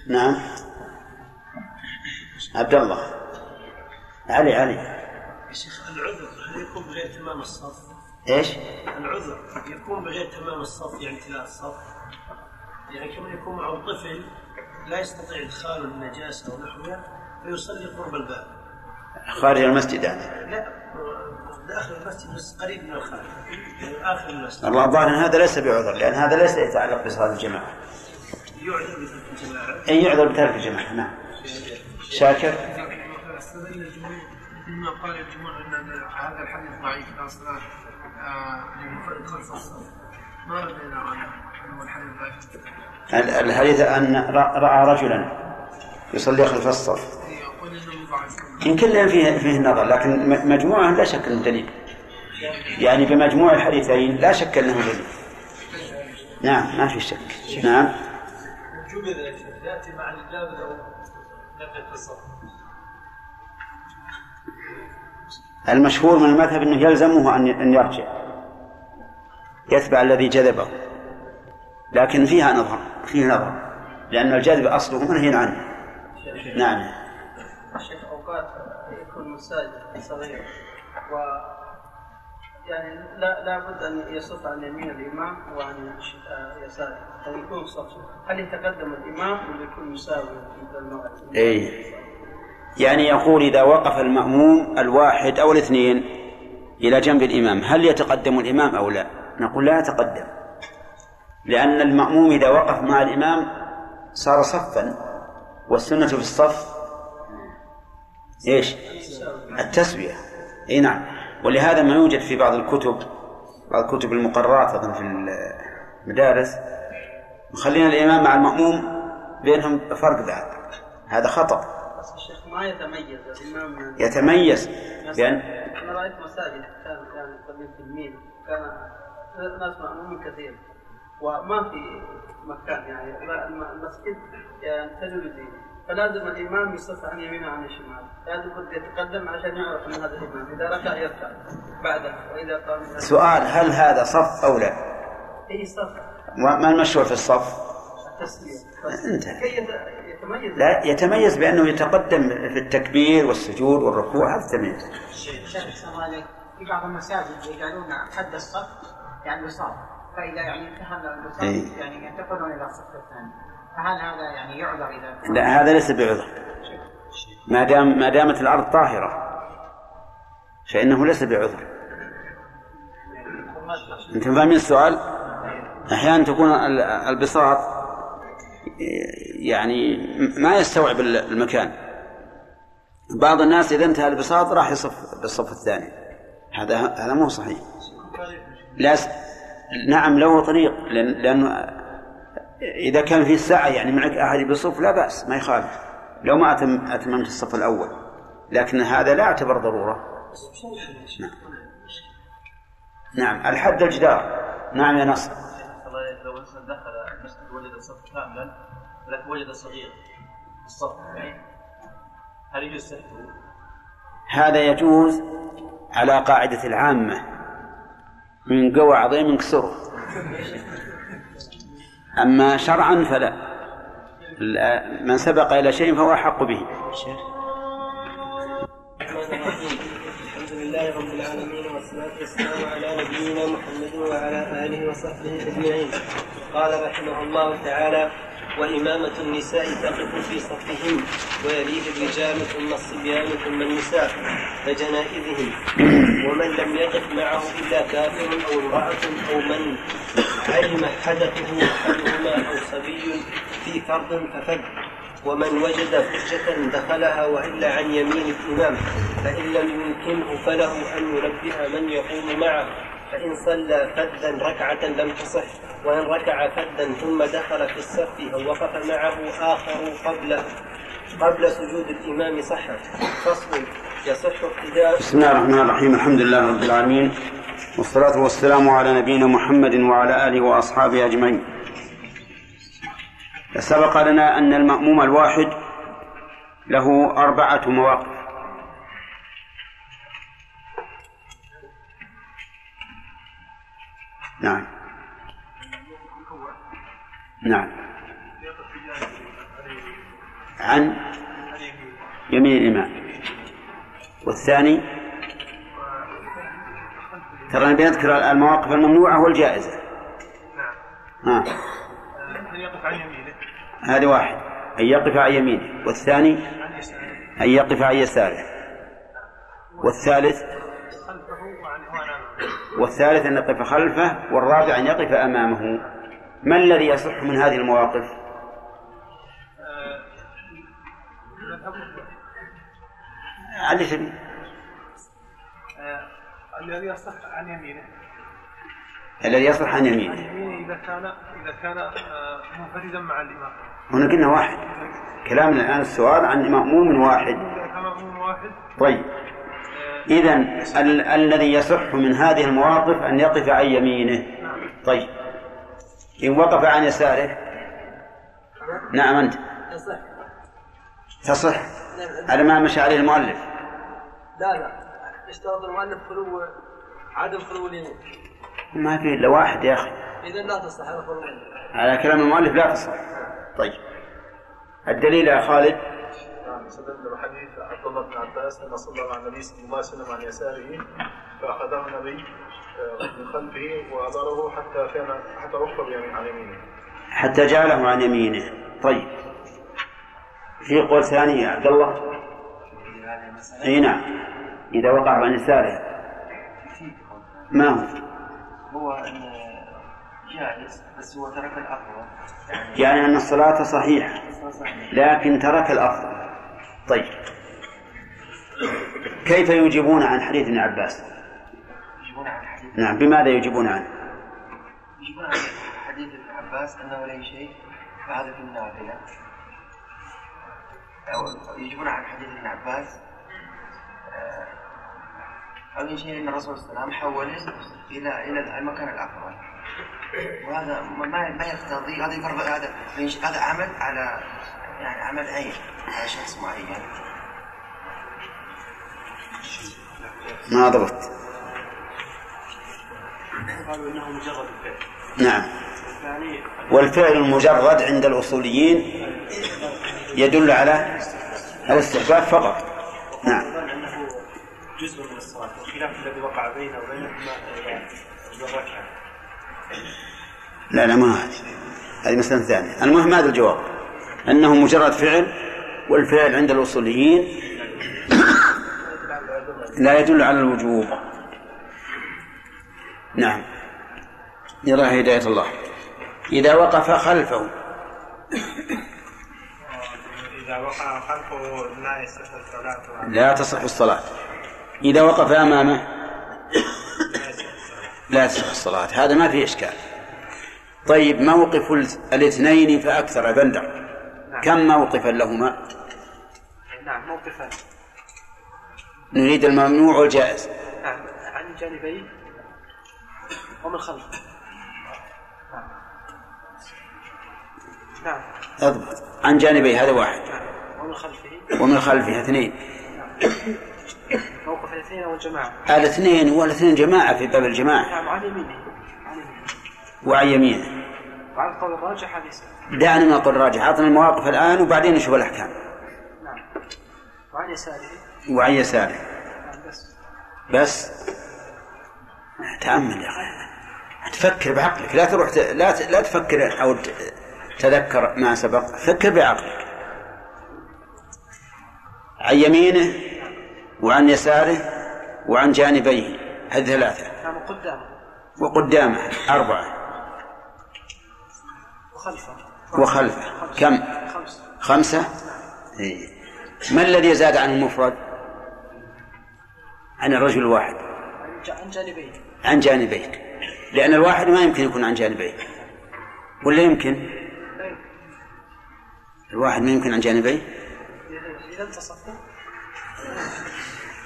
نعم. عبد الله. علي علي. يا شيخ العذر هل يكون بغير تمام الصف؟ إيش؟ العذر يكون بغير تمام الصف يعني امتلاء الصف؟ يعني كما يكون معه طفل لا يستطيع ادخال النجاسة ونحوها فيصلي قرب الباب. خارج المسجد يعني. لا داخل المسجد بس قريب من الخارج. يعني آخر المسجد. الله الظاهر إن هذا ليس بعذر لأن هذا ليس يتعلق بصلاة الجماعة. يعذر بترك الجماعة. اي يعذر بترك الجماعة نعم. شاكر. استدل الجمهور بما قال الجمهور إن هذا الحديث ضعيف لا صلاة. للمنفرد خلف الصف ما ردينا عنه هو الحديث ضعيف. ال- الحديث أن رأى رأى رجلا يصلي خلف الصف. يمكن لهم فيه فيه نظر لكن مجموعه لا شك انه دليل. يعني بمجموع الحديثين لا شك انه دليل. نعم ما في شك. نعم. المشهور من المذهب إنه يلزمه أن أن يرجع يتبع الذي جذبه. لكن فيها نظر فيه نظر لأن الجذب أصله منهي عنه. نعم. اوقات يكون مساجد صغير. و يعني لا لابد أن يصف عن يمين الإمام وعن يساره ان يكون صف. هل يتقدم الإمام ولا يكون مساوي مثل المغرب؟ اي يعني يقول إذا وقف المأموم الواحد أو الاثنين إلى جنب الإمام هل يتقدم الإمام أو لا؟ نقول لا يتقدم. لأن المأموم إذا وقف مع الإمام صار صفا والسنة في الصف إيش؟ التسويه إي نعم. ولهذا ما يوجد في بعض الكتب بعض الكتب المقررات أظن في المدارس مخلين الإمام مع المأموم بينهم فرق بعد هذا خطأ. بس الشيخ ما يتميز الإمام يتميز. بأن أنا رأيت مساجد كان كان يصلي في الميل. كان ناس مأمومين كثير. وما في مكان يعني المسجد يعني تجربي فلازم الإمام يصف عن يمينه وعن الشمال لازم بده يتقدم عشان يعرف من هذا الإمام. إذا ركع يركع بعده وإذا قام سؤال هل هذا صف أو لا؟ اي صف. ما المشروع في الصف؟ التسويه انتهى. كي يت- يتميز. لا يتميز بأنه يتقدم في التكبير والسجود والركوع هذا تميز شيخ السلام عليك في بعض المساجد يجعلون حد الصف يعني وسط فإذا يعني انتهى الوسط إيه. يعني ينتقلون إلى الصف الثاني. هذا يعني يعذر إذا لا هذا ليس بعذر. ما دام ما دامت الأرض طاهرة فإنه ليس بعذر. أنتم فاهمين السؤال؟ أحيانا تكون ال- البساط يعني ما يستوعب ال- المكان. بعض الناس إذا انتهى البساط راح يصف بالصف الثاني. هذا هذا مو صحيح. لا نعم له طريق لأنه إذا كان في ساعة يعني معك أحد بصف لا بأس ما يخالف. لو ما أتم أتممت الصف الأول. لكن هذا لا يعتبر ضرورة. نعم. نعم. الحد الجدار. نعم يا نصر لو الانسان دخل المسجد وجد الصف كاملا ولكن وجد صغير الصف. هل يجوز سحبه؟ هذا يجوز على قاعدة العامة. من قوى عظيم يكسره أما شرعا فلا. لا- من سبق إلى شيء فهو أحق به. الحمد لله رب العالمين والصلاة والسلام على نبينا محمد وعلى آله وصحبه أجمعين. قال رحمه الله تعالى وإمامة النساء تقف في صفهم ويليه الرجال ثم الصبيان ثم النساء كجنائزهم ومن لم يقف معه إلا كافر أو امرأة أو من علم حدثه أحدهما أو صبي في فرض ففد. ومن وجد حجة دخلها وإلا عن يمين الإمام فإن لم يمكنه فله أن ينبه من يقوم معه. فإن صلى فدا ركعة لم تصح وإن ركع فدا ثم دخل في الصف أو وقف معه آخر قبل قبل سجود الإمام صح. فصل يصح ابتداء. بسم الله الرحمن الرحيم الحمد لله رب العالمين والصلاة والسلام على نبينا محمد وعلى آله وأصحابه أجمعين. سبق لنا أن المأموم الواحد له أربعة مواقف. نعم. نعم. عن يمين الإمام. والثاني؟ ترى نبي نذكر المواقف الممنوعة والجائزة. ها. أن يقف عن يمينه هذه واحد. أن يقف عن يمينه. والثاني؟ أن يقف عن يساره. والثالث؟ والثالث أن يقف خلفه والرابع أن يقف أمامه. ما الذي يصح من هذه المواقف؟ تبي آه، الذي يصح عن يمينه. الذي يصح عن يمينه. يمينه إذا كان إذا كان آه، منفردا مع الإمام. هنا قلنا واحد. كلامنا الآن السؤال عن مأموم واحد. مأموم واحد. طيب. إذا ال- الذي يصح من هذه المواقف أن يقف عن يمينه. طيب. إن وقف عن يساره. نعم أنت. يصح تصح. على ما مشى عليه المؤلف. لا لا. اشترط المؤلف خلو عدم خلو اليمين ما في إلا واحد يا أخي. إذا لا تصح. خلو على كلام المؤلف لا تصح. طيب. الدليل يا خالد. استدل بحديث عبد الله بن عباس لما صلى مع النبي صلى الله عليه وسلم عن يساره فأخذه النبي آه، من خلفه واداره حتى كان حتى ركب يعني عن يمينه. حتى جعله عن يمينه. طيب. في قول ثاني يا عبد الله. أي نعم. إذا وقع عن يساره. ما هو؟ هو إن جالس بس هو ترك الأفضل. يعني أن الصلاة صحيحة صحيح لكن ترك الأفضل. طيب. كيف يجيبون عن حديث ابن عباس؟ يجيبون عن حديث نعم بماذا يجيبون عنه؟ يجيبون عن حديث ابن عباس أنه لا شيء فهذا في النافلة. أو يجيبون عن حديث ابن عباس آه، أول شيء أن الرسول صلى الله عليه وسلم حوله إلى إلى المكان الأفضل وهذا ما ما يقتضي هذا هذا هذا عمل على يعني عمل عين على شخص معين ما ضبط. قالوا إنه مجرد الفعل. نعم. الثاني والفعل المجرد عند الأصوليين يدل على الاستحباب فقط. نعم. أيضا إنه جزء من الصلاة والخلاف الذي وقع بينه وبينهما إلى الركعة. لا لا ما هذه هذه مسألة ثانية. المهم هذا الجواب. أنه مجرد فعل والفعل عند الأصوليين لا يدل على الوجوب. نعم. يرى هداية الله. إذا وقف خلفه. إذا وقع خلفه لا يصح الصلاة. لا تصح الصلاة. إذا وقف أمامه. لا تصح الصلاة. هذا ما فيه إشكال. طيب موقف الاثنين فأكثر بندر كم موقفا لهما؟ نعم موقفان نريد الممنوع والجائز. نعم عن جانبين ومن خلف. نعم. نعم. أضبط. عن جانبي هذا واحد. ومن خلفه. ومن خلفه اثنين. موقف الاثنين والجماعة الاثنين والاثنين جماعة في باب الجماعة. نعم عن يمينه. وعن يمينه. وعن القول الراجح حديث دعنا من القول الراجح أعطنا المواقف الآن وبعدين نشوف الأحكام. نعم. وعن يساره. وعن يساره. نعم بس. بس؟ تأمل يا أخي. تفكر بعقلك. لا تروح ت... لا ت... لا تفكر أو ت... تذكر ما سبق. فكر بعقلك. عن يمينه وعن يساره وعن جانبيه. هذه ثلاثة. نعم قدامه وقدامه أربعة. وخلفة. وخلفه كم؟ خمسة. خمسة؟ إيه. ما الذي زاد عن المفرد؟ عن الرجل الواحد. عن ج- عن جانبيه لأن الواحد ما يمكن يكون عن جانبيه ولا يمكن؟ الواحد ما يمكن عن جانبيه؟ إذا-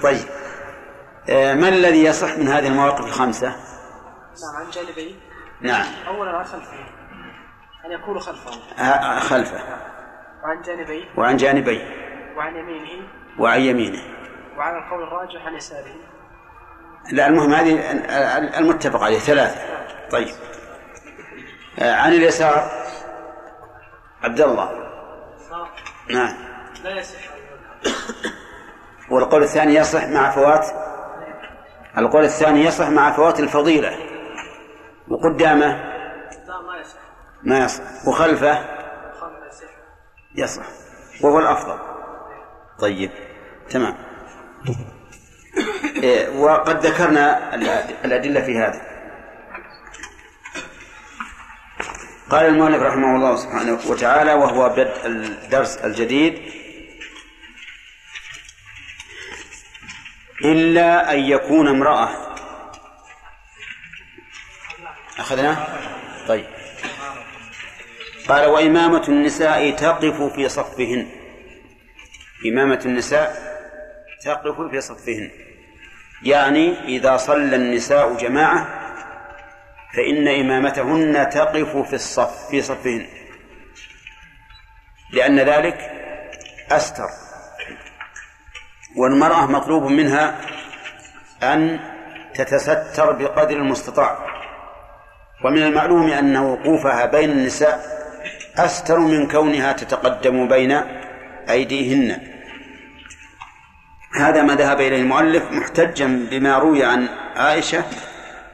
طيب. آه، ما الذي يصح من هذه المواقف الخمسة؟ نعم عن جانبين. نعم. أولا عن خلفه أن يكون خلفه. آه، خلفه. وعن جانبيه. وعن جانبيه. وعن يمينه. وعن يمينه. وعن القول الراجح عن يساره. لا المهم هذه المتفق عليه ثلاثة. طيب. آه، عن اليسار. عبد الله. نعم. لا يصح. والقول الثاني يصح مع فوات؟ القول الثاني يصح مع فوات الفضيلة. وقدامه ما يصح. وخلفه خلف يصح. وهو الأفضل. طيب. تمام. إيه، وقد ذكرنا الأد- الأدلة في هذا. قال المؤلف رحمه الله سبحانه وتعالى وهو بدء الدرس الجديد إلا أن يكون امرأة. أخذنا؟ طيب. قال وإمامة النساء تقف في صفهن. إمامة النساء تقف في صفهن. يعني إذا صلى النساء جماعة فإن إمامتهن تقف في الصف في صفهن. لأن ذلك أستر. والمرأة مطلوب منها أن تتستر بقدر المستطاع. ومن المعلوم أن وقوفها بين النساء أستر من كونها تتقدم بين أيديهن. هذا ما ذهب إليه المؤلف محتجا بما روي عن عائشة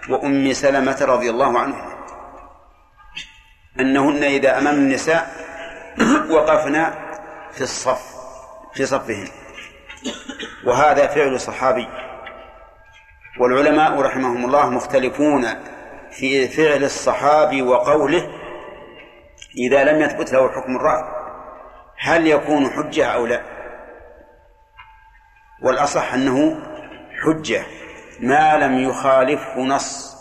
وأم سلمة رضي الله عنهما أنهن إذا أمام النساء وقفنا في الصف في صفهن. وهذا فعل صحابي. والعلماء رحمهم الله مختلفون في فعل الصحابي وقوله إذا لم يثبت له حكم الرفع هل يكون حجة أو لا؟ والأصح أنه حجة ما لم يخالفه نص.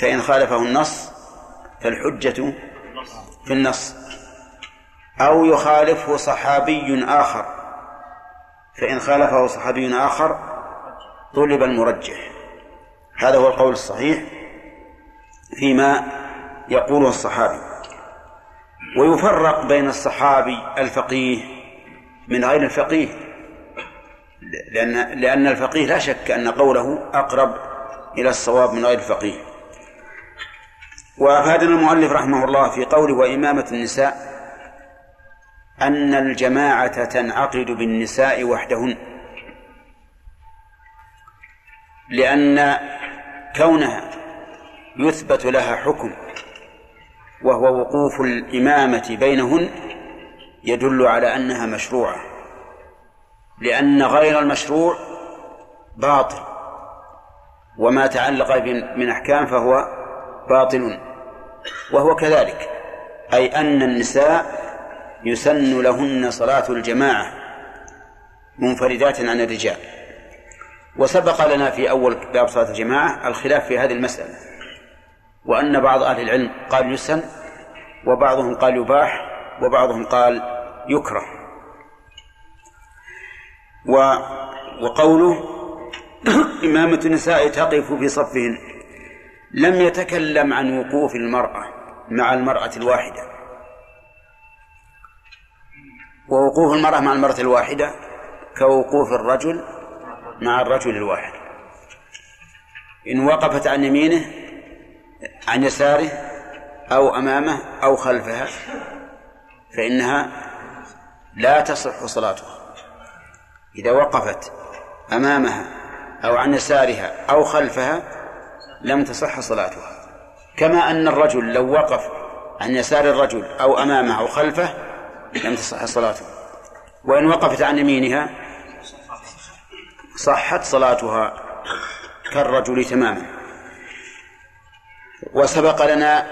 فإن خالفه النص فالحجة في النص. أو يخالفه صحابي آخر فإن خالفه صحابي آخر طلب المرجح. هذا هو القول الصحيح فيما يقوله الصحابي. ويفرق بين الصحابي الفقيه من غير الفقيه. لأن لأن الفقيه لا شك أن قوله أقرب إلى الصواب من غير الفقيه. وأفادنا المؤلف رحمه الله في قوله وإمامة النساء أن الجماعة تنعقد بالنساء وحدهن. لأن كونها يثبت لها حكم. وهو وقوف الإمامة بينهن يدل على أنها مشروعة لأن غير المشروع باطل وما تعلق من أحكام فهو باطل وهو كذلك أي أن النساء يسن لهن صلاة الجماعة منفردات عن الرجال. وسبق لنا في أول باب صلاة الجماعة الخلاف في هذه المسألة. وأن بعض أهل العلم قال يسن وبعضهم قال يباح وبعضهم قال يكره. و وقوله إمامة النساء تقف في صفهن لم يتكلم عن وقوف المرأة مع المرأة الواحدة. ووقوف المرأة مع المرأة الواحدة كوقوف الرجل مع الرجل الواحد. إن وقفت عن يمينه عن يساره أو أمامه أو خلفها فإنها لا تصح صلاتها إذا وقفت أمامها أو عن يسارها أو خلفها لم تصح صلاتها. كما أن الرجل لو وقف عن يسار الرجل أو أمامه أو خلفه لم تصح صلاته. وإن وقفت عن يمينها صحت صلاتها كالرجل تماما. وسبق لنا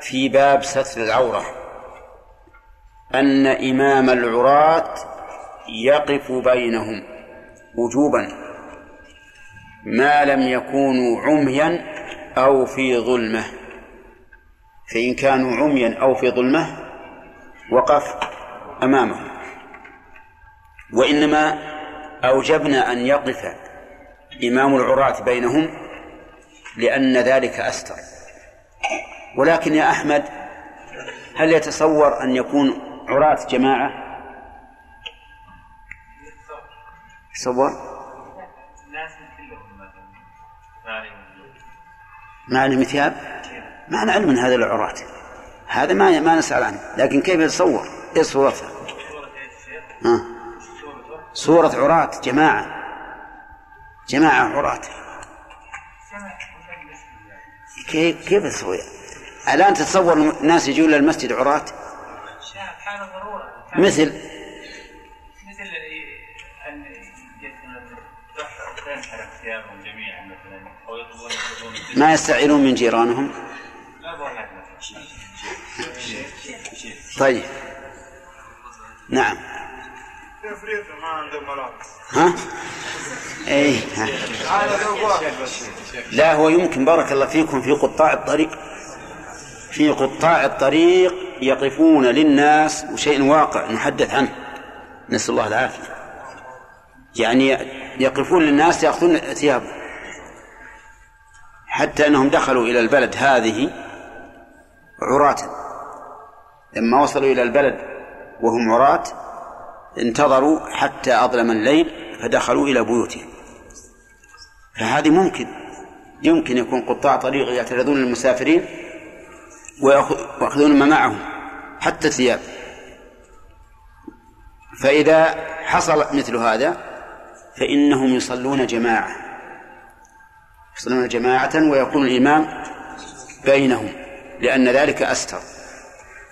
في باب ستر العورة أن إمام العراة يقف بينهم وجوبا ما لم يكونوا عميا أو في ظلمة. فإن كانوا عميا أو في ظلمة وقف أمامهم. وإنما أوجبنا أن يقف إمام العراة بينهم لأن ذلك أستر. ولكن يا أحمد هل يتصور أن يكون عراة جماعة؟ تصور ما علم ثياب ما نعلم من هذا العراة. هذا ما ما نسأل عنه لكن كيف يتصور؟ إيش صورتها ها؟ صورة عراة جماعة. جماعة عراة. كيف كيف تسوي الآن تتصور الناس يجون للمسجد عراة؟ مثل. مثل تنحرق ثيابهم جميعا مثلا يطلبون ما يستعيرون من جيرانهم؟ طيب. نعم. ها؟ ها. لا هو يمكن بارك الله فيكم في قطاع الطريق. في قطاع الطريق يقفون للناس وشيء واقع نحدث عنه. نسأل الله العافية. يعني يقفون للناس يأخذون ثيابهم حتى أنهم دخلوا إلى البلد هذه عراة. لما وصلوا إلى البلد وهم عراة انتظروا حتى أظلم الليل فدخلوا إلى بيوتهم. فهذه ممكن يمكن يكون قطاع طريق يعترضون للمسافرين ويأخذون ما معهم حتى الثياب. فإذا حصل مثل هذا فإنهم يصلون جماعة. يصلون جماعة ويكون الإمام بينهم لأن ذلك أستر.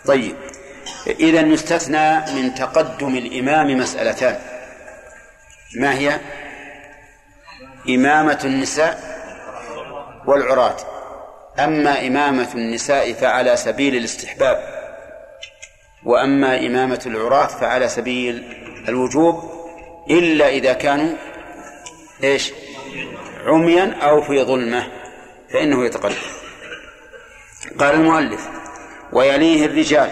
طيب إذا يستثنى من تقدم الإمام مسألتان. ما هي؟ إمامة النساء والعراة. أما إمامة النساء فعلى سبيل الاستحباب وأما إمامة العراة فعلى سبيل الوجوب إلا إذا كانوا إيش؟ عميا أو في ظلمة فإنه يتقدم قال المؤلف ويليه الرجال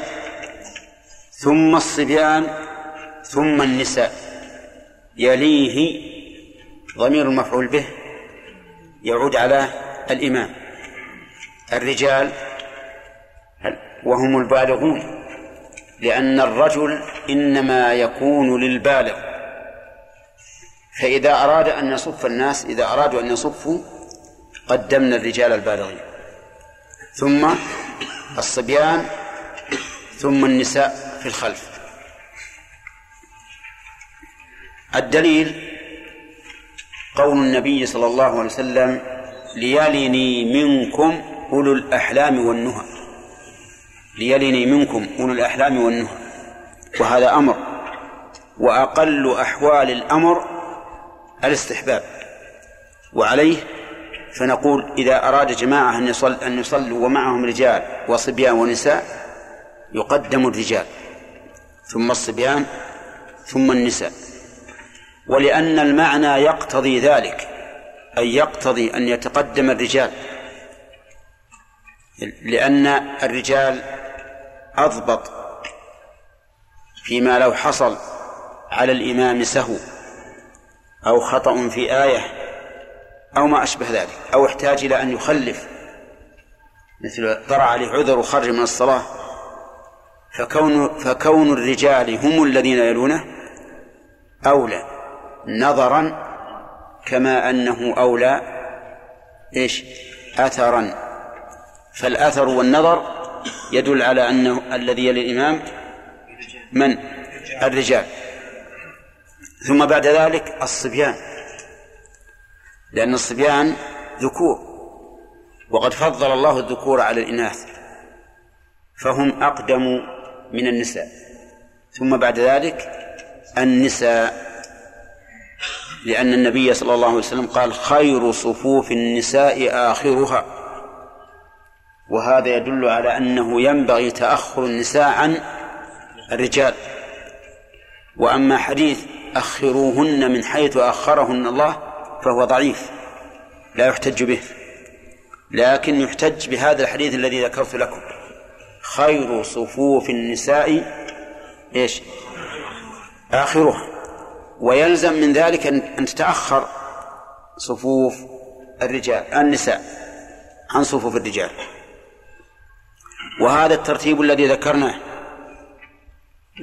ثم الصبيان ثم النساء. يليه ضمير المفعول به يعود على الإمام. الرجال وهم البالغون لأن الرجل إنما يكون للبالغ. فإذا أراد أن يصف الناس إذا أرادوا أن يصفوا قدمنا الرجال البالغين. ثم الصبيان ثم النساء في الخلف. الدليل قول النبي صلى الله عليه وسلم ليلني منكم أولو الأحلام والنهى. ليلني منكم أولو الأحلام والنهى. وهذا أمر. وأقل أحوال الأمر الاستحباب. وعليه فنقول إذا أراد جماعة أن يصل أن يصلوا ومعهم رجال وصبيان ونساء يقدم الرجال. ثم الصبيان ثم النساء. ولأن المعنى يقتضي ذلك أي يقتضي أن يتقدم الرجال. لأن الرجال أضبط فيما لو حصل على الإمام سهو أو خطأ في آية أو ما أشبه ذلك أو احتاج إلى أن يخلف مثل طرأ عليه عذر وخرج من الصلاة فكون فكون الرجال هم الذين يلونه أولى نظرا كما أنه أولى إيش؟ أثرا. فالأثر والنظر يدل على أنه الذي يلي الإمام من؟ الرجال. ثم بعد ذلك الصبيان. لأن الصبيان ذكور. وقد فضل الله الذكور على الإناث. فهم أقدم من النساء. ثم بعد ذلك النساء. لأن النبي صلى الله عليه وسلم قال خير صفوف النساء آخرها. وهذا يدل على أنه ينبغي تأخر النساء عن الرجال. وأما حديث أخروهن من حيث أخرهن الله فهو ضعيف لا يحتج به لكن يحتج بهذا الحديث الذي ذكرت لكم. خير صفوف النساء إيش؟ آخرها. ويلزم من ذلك أن تتأخر صفوف الرجال النساء عن صفوف الرجال. وهذا الترتيب الذي ذكرناه.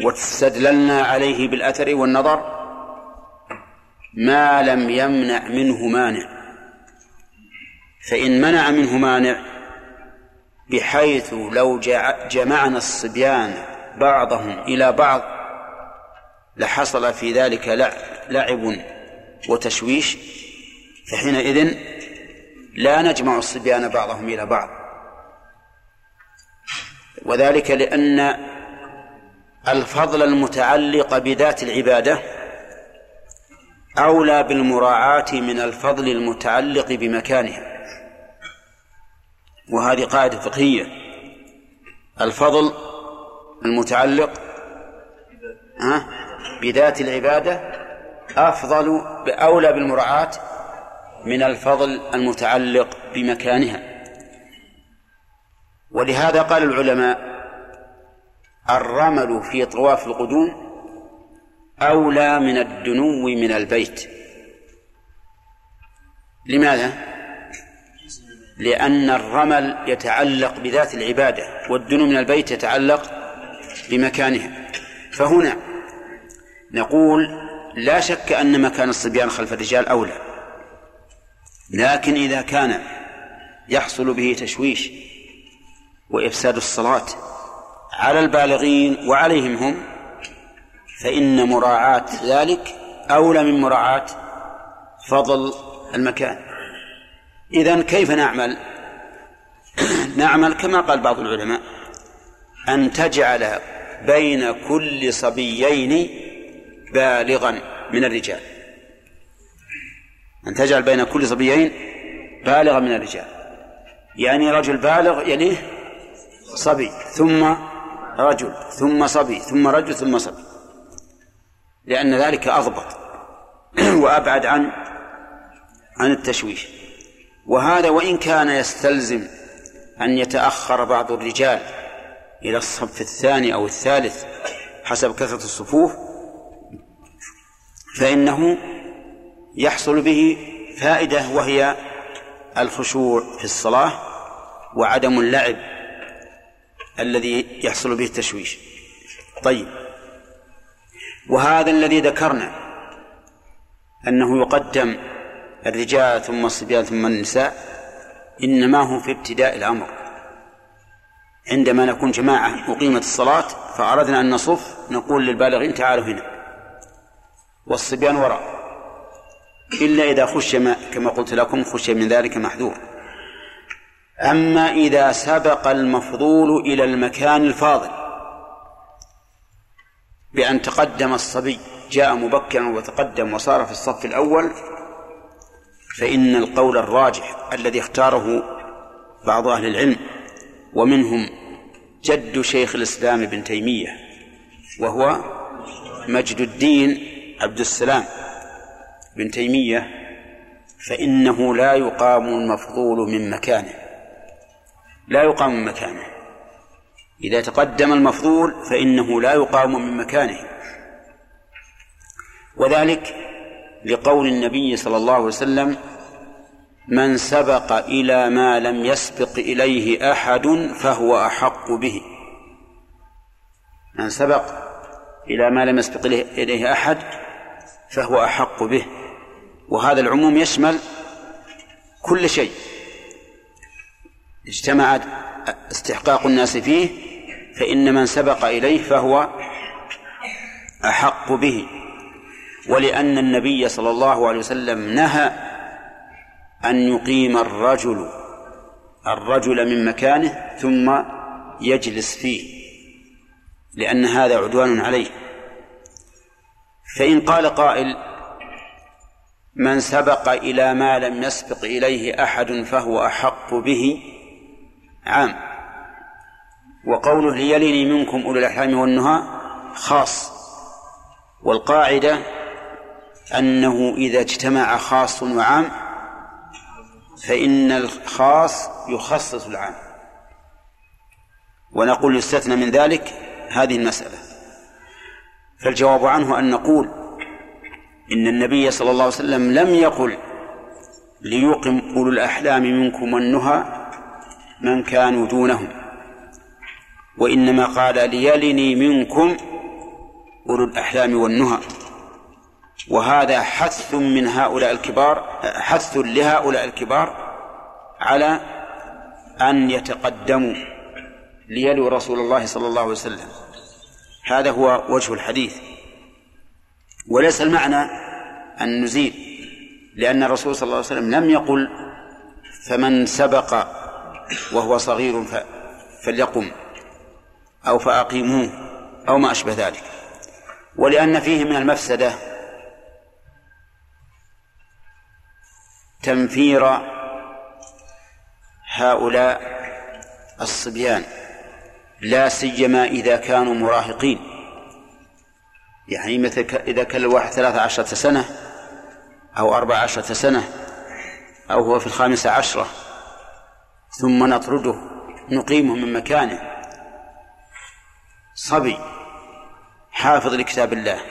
واستدللنا عليه بالأثر والنظر ما لم يمنع منه مانع. فإن منع منه مانع بحيث لو جمعنا الصبيان بعضهم إلى بعض لحصل في ذلك لعب وتشويش فحينئذ لا نجمع الصبيان بعضهم إلى بعض. وذلك لأن الفضل المتعلق بذات العبادة أولى بالمراعاة من الفضل المتعلق بمكانها. وهذه قاعدة فقهية. الفضل المتعلق بذات العبادة أفضل أولى بالمراعاة من الفضل المتعلق بمكانها. ولهذا قال العلماء الرمل في طواف القدوم أولى من الدنو من البيت. لماذا؟ لأن الرمل يتعلق بذات العبادة والدنو من البيت يتعلق بمكانها. فهنا نقول لا شك أن مكان الصبيان خلف الرجال أولى. لكن إذا كان يحصل به تشويش وإفساد الصلاة على البالغين وعليهم هم فإن مراعاة ذلك أولى من مراعاة فضل المكان. إذا كيف نعمل؟ نعمل كما قال بعض العلماء أن تجعل بين كل صبيين بالغا من الرجال. أن تجعل بين كل صبيين بالغا من الرجال. يعني رجل بالغ يليه صبي ثم رجل ثم صبي ثم رجل ثم صبي. لأن ذلك أضبط وأبعد عن عن التشويش. وهذا وإن كان يستلزم أن يتأخر بعض الرجال إلى الصف الثاني أو الثالث حسب كثرة الصفوف فإنه يحصل به فائدة وهي الخشوع في الصلاة وعدم اللعب الذي يحصل به التشويش. طيب. وهذا الذي ذكرنا أنه يقدم الرجال ثم الصبيان ثم النساء إنما هو في ابتداء الأمر. عندما نكون جماعة أقيمت الصلاة فأردنا أن نصف نقول للبالغين تعالوا هنا. والصبيان وراء. إلا إذا خش ما كما قلت لكم خش من ذلك محذور. أما إذا سبق المفضول إلى المكان الفاضل بأن تقدم الصبي جاء مبكرا وتقدم وصار في الصف الأول فإن القول الراجح الذي اختاره بعض أهل العلم ومنهم جد شيخ الإسلام ابن تيمية وهو مجد الدين عبد السلام بن تيمية فإنه لا يقام المفضول من مكانه. لا يقام من مكانه. إذا تقدم المفضول فإنه لا يقام من مكانه. وذلك لقول النبي صلى الله عليه وسلم من سبق إلى ما لم يسبق إليه أحد فهو أحق به. من سبق إلى ما لم يسبق إليه أحد فهو أحق به. وهذا العموم يشمل كل شيء. اجتمع استحقاق الناس فيه فإن من سبق إليه فهو أحق به. ولأن النبي صلى الله عليه وسلم نهى أن يقيم الرجل الرجل من مكانه ثم يجلس فيه لأن هذا عدوان عليه. فإن قال قائل من سبق إلى ما لم يسبق إليه أحد فهو أحق به عام. وقوله ليلني منكم أولو الأحلام والنهى خاص. والقاعدة أنه إذا اجتمع خاص وعام فإن الخاص يخصص العام. ونقول يستثنى من ذلك هذه المسألة. فالجواب عنه أن نقول إن النبي صلى الله عليه وسلم لم يقل ليقم أولو الأحلام منكم والنهى من كانوا دونهم. وإنما قال ليلني منكم أولو الأحلام والنهى. وهذا حث من هؤلاء الكبار حث لهؤلاء الكبار على أن يتقدموا ليلوا رسول الله صلى الله عليه وسلم. هذا هو وجه الحديث. وليس المعنى أن نزيد لأن الرسول صلى الله عليه وسلم لم يقل فمن سبق وهو صغير فليقم أو فأقيموه أو ما أشبه ذلك. ولأن فيه من المفسدة تنفير هؤلاء الصبيان لا سيما إذا كانوا مراهقين. يعني مثل إذا كان الواحد ثلاثة عشرة سنة أو أربع عشرة سنة أو هو في الخامسة عشرة ثم نطرده نقيمه من مكانه. صبي حافظ لكتاب الله.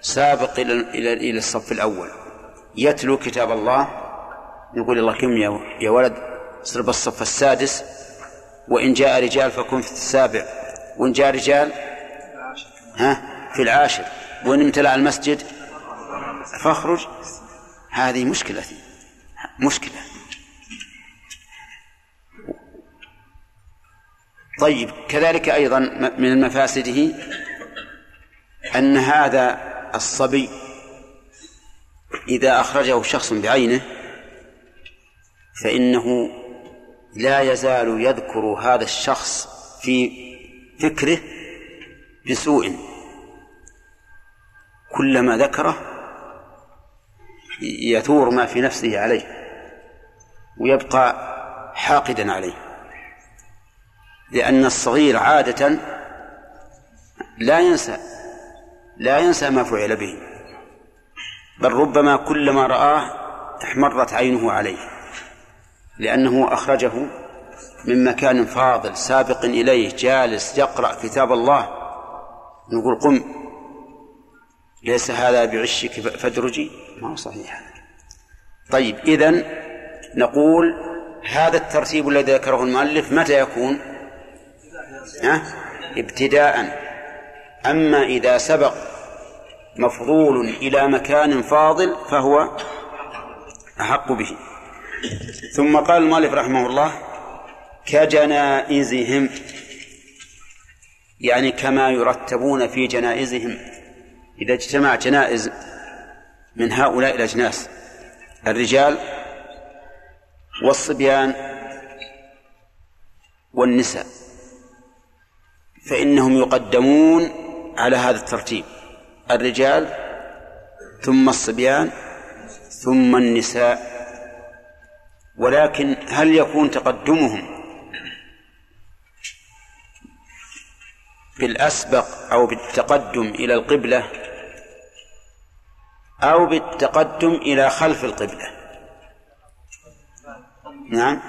سابق إلى إلى إلى الصف الأول. يتلو كتاب الله. يقول الله كم يا ولد صر بالصف السادس. وإن جاء رجال فكن في السابع. وإن جاء رجال ها في العاشر. وإن امتلأ المسجد فاخرج. هذه مشكلة مشكلة. طيب كذلك أيضا من مفاسده أن هذا الصبي إذا أخرجه شخص بعينه فإنه لا يزال يذكر هذا الشخص في فكره بسوء. كلما ذكره يثور ما في نفسه عليه ويبقى حاقدا عليه. لأن الصغير عادة لا ينسى لا ينسى ما فعل به بل ربما كلما رآه احمرت عينه عليه لأنه أخرجه من مكان فاضل سابق إليه جالس يقرأ كتاب الله نقول قم ليس هذا بعشك فادرجي؟ ما هو صحيح. طيب إذن نقول هذا الترتيب الذي ذكره المؤلف متى يكون؟ أه؟ ابتداء. أما إذا سبق مفضول إلى مكان فاضل فهو أحق به. ثم قال المؤلف رحمه الله كجنائزهم يعني كما يرتبون في جنائزهم. إذا اجتمع جنائز من هؤلاء الأجناس الرجال والصبيان والنساء فإنهم يقدمون على هذا الترتيب. الرجال ثم الصبيان ثم النساء. ولكن هل يكون تقدمهم بالأسبق أو بالتقدم إلى القبلة أو بالتقدم إلى خلف القبلة؟ نعم.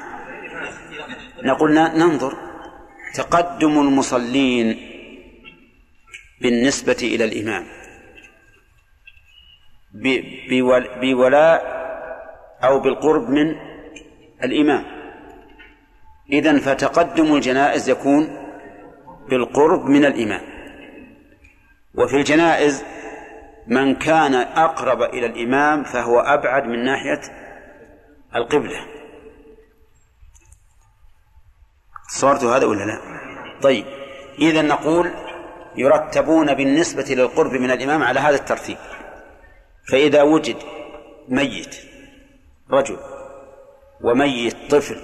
نقول ننظر. تقدم المصلين بالنسبة إلى الإمام. بولاء أو بالقرب من الإمام. إذن فتقدم الجنائز يكون بالقرب من الإمام. وفي الجنائز من كان أقرب إلى الإمام فهو أبعد من ناحية القبلة. صورت هذا ولا لا؟ طيب إذا نقول يرتبون بالنسبة للقرب من الإمام على هذا الترتيب. فإذا وجد ميت رجل وميت طفل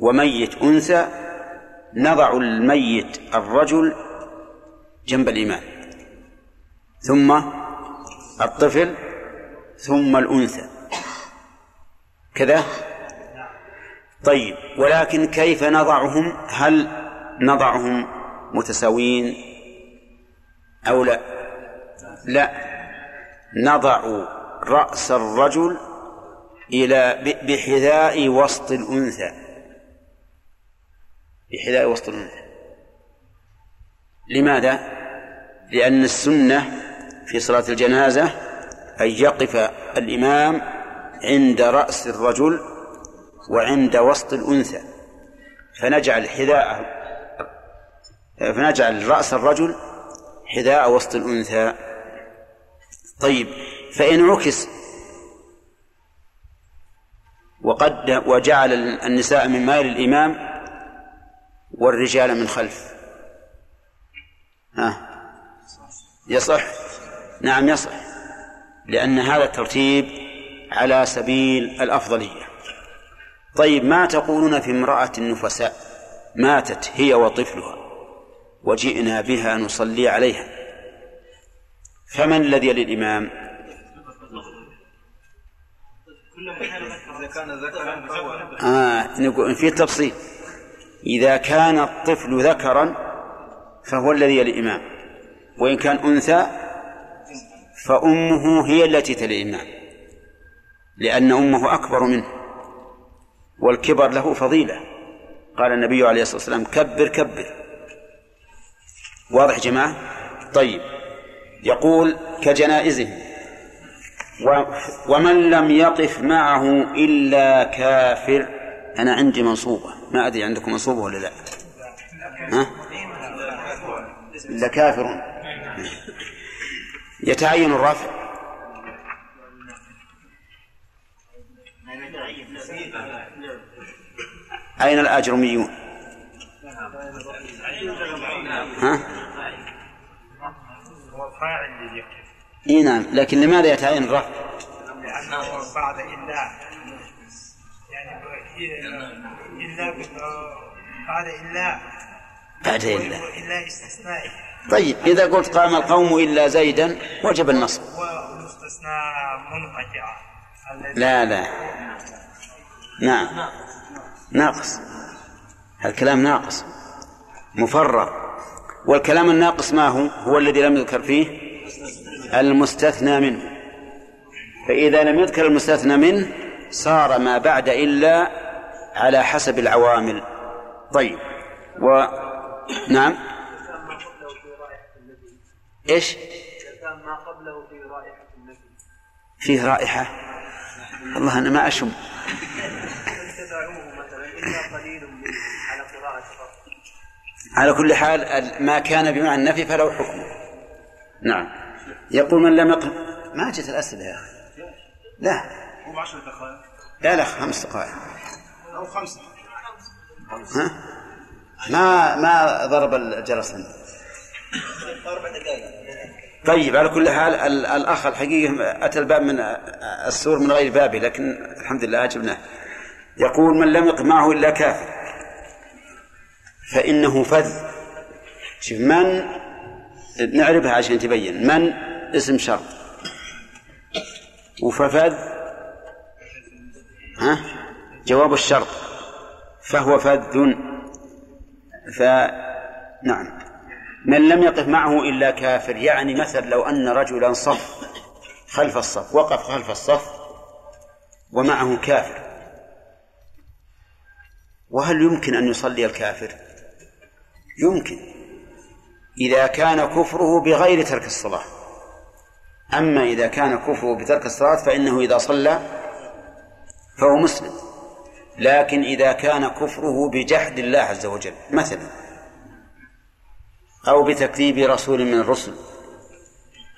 وميت أنثى نضع الميت الرجل جنب الإمام ثم الطفل ثم الأنثى. كذا؟ طيب ولكن كيف نضعهم؟ هل نضعهم متساويين أو لا؟ لا. نضع رأس الرجل إلى بحذاء وسط الأنثى. بحذاء وسط الأنثى. لماذا؟ لأن السنة في صلاة الجنازة أن يقف الإمام عند رأس الرجل وعند وسط الأنثى. فنجعل حذاء فنجعل رأس الرجل حذاء وسط الأنثى. طيب فإن عكس وقد وجعل النساء من مال الإمام والرجال من خلف. ها؟ يصح؟ نعم يصح لأن هذا الترتيب على سبيل الأفضلية. طيب ما تقولون في امرأة نفساء ماتت هي وطفلها وجئنا بها نصلي عليها؟ فمن الذي للإمام آه نقول في تفصيل. إذا كان الطفل ذكرا فهو الذي الإمام وإن كان أنثى فأمه هي التي تلي الإمام لأن أمه أكبر منه. والكبر له فضيلة. قال النبي عليه الصلاة والسلام كبر كبر. واضح جماعة؟ طيب. يقول كجنائزهم ومن لم يقف معه إلا كافر. أنا عندي منصوبة. ما أدري عندكم منصوبة ولا لا. ها؟ إلا كافر. يتعين الرفع أين الأجرميون؟ ها؟ إي نعم لكن لماذا يتعين الرفع؟ لأنه بعد إلا. يعني إلا بعد إلا بعد إلا إلا استثنائي طيب إذا قلت قام القوم إلا زيدا وجب النصب. والاستثناء منقطع لا لا. نعم. ناقص. الكلام ناقص. مفرغ. والكلام الناقص ما هو؟ هو الذي لم يذكر فيه المستثنى منه. فإذا لم يذكر المستثنى منه صار ما بعد إلا على حسب العوامل. طيب. و نعم. إيش؟ ما قبله في رائحة النبي فيه رائحة. والله أنا ما أشم. إلا قليل منهم على قراءة فقط على كل حال ما كان بمعنى النفي فله حكم. نعم. يقول من لم يقم ما جت الأسئلة يا أخي. لا. هو 10 دقائق. لا لا خمس دقائق. أو خمسة. ها؟ ما ما ضرب الجرس دقائق. طيب على كل حال ال- الأخ الحقيقة أتى الباب من السور من غير بابه لكن الحمد لله أجبناه. يقول من لم يقم معه إلا كافر. فإنه فذ. شوف من نعرفها عشان تبين. من؟ اسم شرط. وففذ ها؟ جواب الشرط. فهو فذ. فنعم من لم يقف معه إلا كافر. يعني مثل لو أن رجلا صف خلف الصف وقف خلف الصف ومعه كافر. وهل يمكن أن يصلي الكافر؟ يمكن. إذا كان كفره بغير ترك الصلاة. أما إذا كان كفره بترك الصلاة فإنه إذا صلى فهو مسلم. لكن إذا كان كفره بجحد الله عز وجل مثلا أو بتكذيب رسول من الرسل.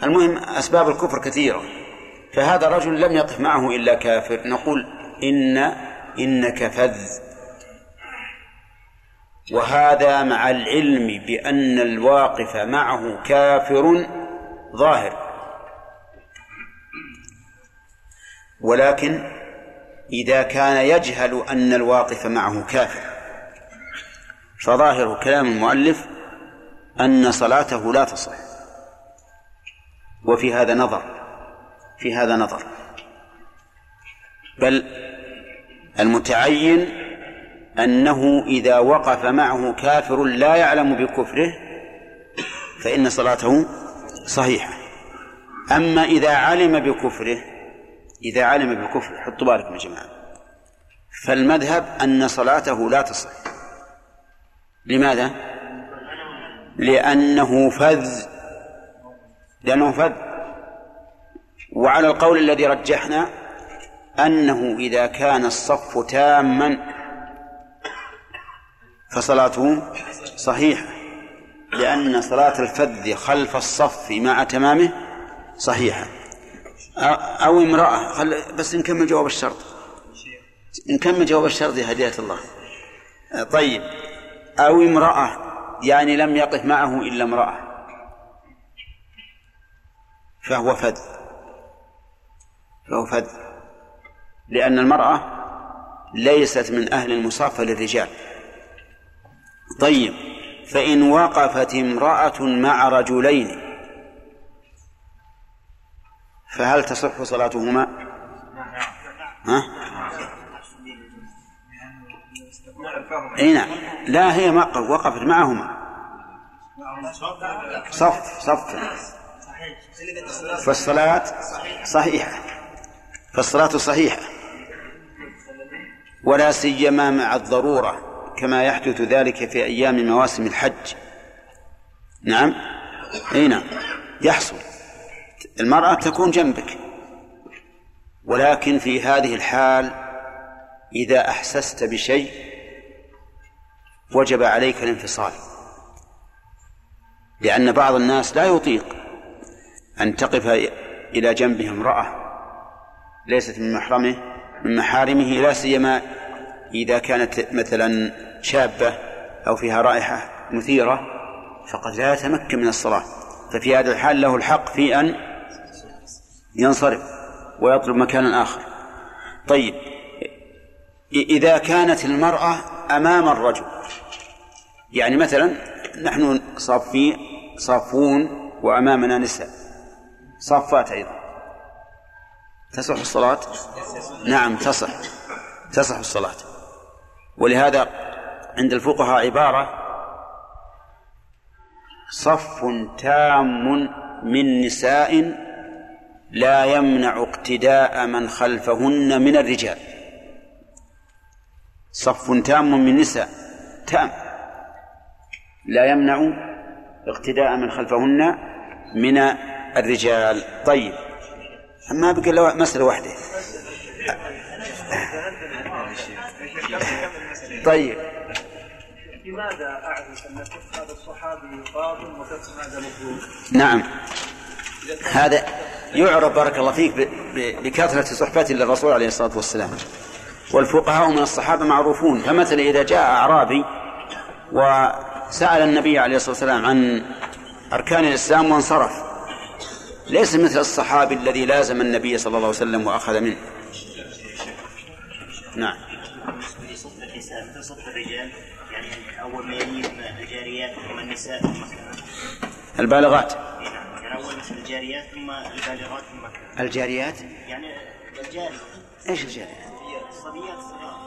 المهم أسباب الكفر كثيرة. فهذا الرجل لم يقف معه إلا كافر. نقول إن إنك فذ. وهذا مع العلم بأن الواقف معه كافر ظاهر. ولكن إذا كان يجهل أن الواقف معه كافر فظاهر كلام المؤلف أن صلاته لا تصح. وفي هذا نظر في هذا نظر. بل المتعين أنه إذا وقف معه كافر لا يعلم بكفره فإن صلاته صحيحة. أما إذا علم بكفره إذا علم بكفره حطوا بالكم يا جماعة. فالمذهب أن صلاته لا تصح. لماذا؟ لأنه فذ. لأنه فذ. وعلى القول الذي رجحنا أنه إذا كان الصف تاما فصلاته صحيحة لأن صلاة الفذ خلف الصف مع تمامه صحيحة. أو امرأة خل بس نكمل جواب الشرط. نكمل جواب الشرط يا هداية الله. طيب أو امرأة يعني لم يقف معه إلا امرأة. فهو فذ. فهو فذ. لأن المرأة ليست من أهل المصافة للرجال. طيب فإن وقفت امرأة مع رجلين فهل تصح صلاتهما؟ ها؟ إي نعم لا هي ما وقفت معهما صف صف فالصلاة صحيحة فالصلاة صحيحة ولا سيما مع الضرورة كما يحدث ذلك في أيام مواسم الحج. نعم. أي نعم. يحصل. المرأة تكون جنبك. ولكن في هذه الحال إذا أحسست بشيء وجب عليك الانفصال. لأن بعض الناس لا يطيق أن تقف إلى جنبه امرأة ليست من محرمه من محارمه لا سيما إذا كانت مثلا شابة أو فيها رائحة مثيرة فقد لا يتمكن من الصلاة. ففي هذا الحال له الحق في أن ينصرف ويطلب مكانا آخر. طيب إذا كانت المرأة أمام الرجل يعني مثلا نحن صافين صافون وأمامنا نساء صافات أيضا. تصح الصلاة؟ نعم تصح. تصح الصلاة. ولهذا عند الفقهاء عبارة صف تام من نساء لا يمنع اقتداء من خلفهن من الرجال. صف تام من نساء تام. لا يمنع اقتداء من خلفهن من الرجال. طيب ما الا مسألة واحدة. طيب. لماذا أعرف أن كف هذا الصحابي باطل وكف هذا مفروض؟ نعم. هذا يعرف بارك الله فيك بكثرة صحبته للرسول عليه الصلاة والسلام. والفقهاء من الصحابة معروفون. فمثلا إذا جاء أعرابي وسأل النبي عليه الصلاة والسلام عن أركان الإسلام وانصرف. ليس مثل الصحابي الذي لازم النبي صلى الله عليه وسلم وأخذ منه. نعم. صف الرجال يعني أول ما يميل الجاريات ثم النساء ثم البالغات. إي نعم يعني أول مثل الجاريات ثم البالغات ثم الجاريات؟ يعني الجاري. إيش الجاريات؟ الصبيات الصغار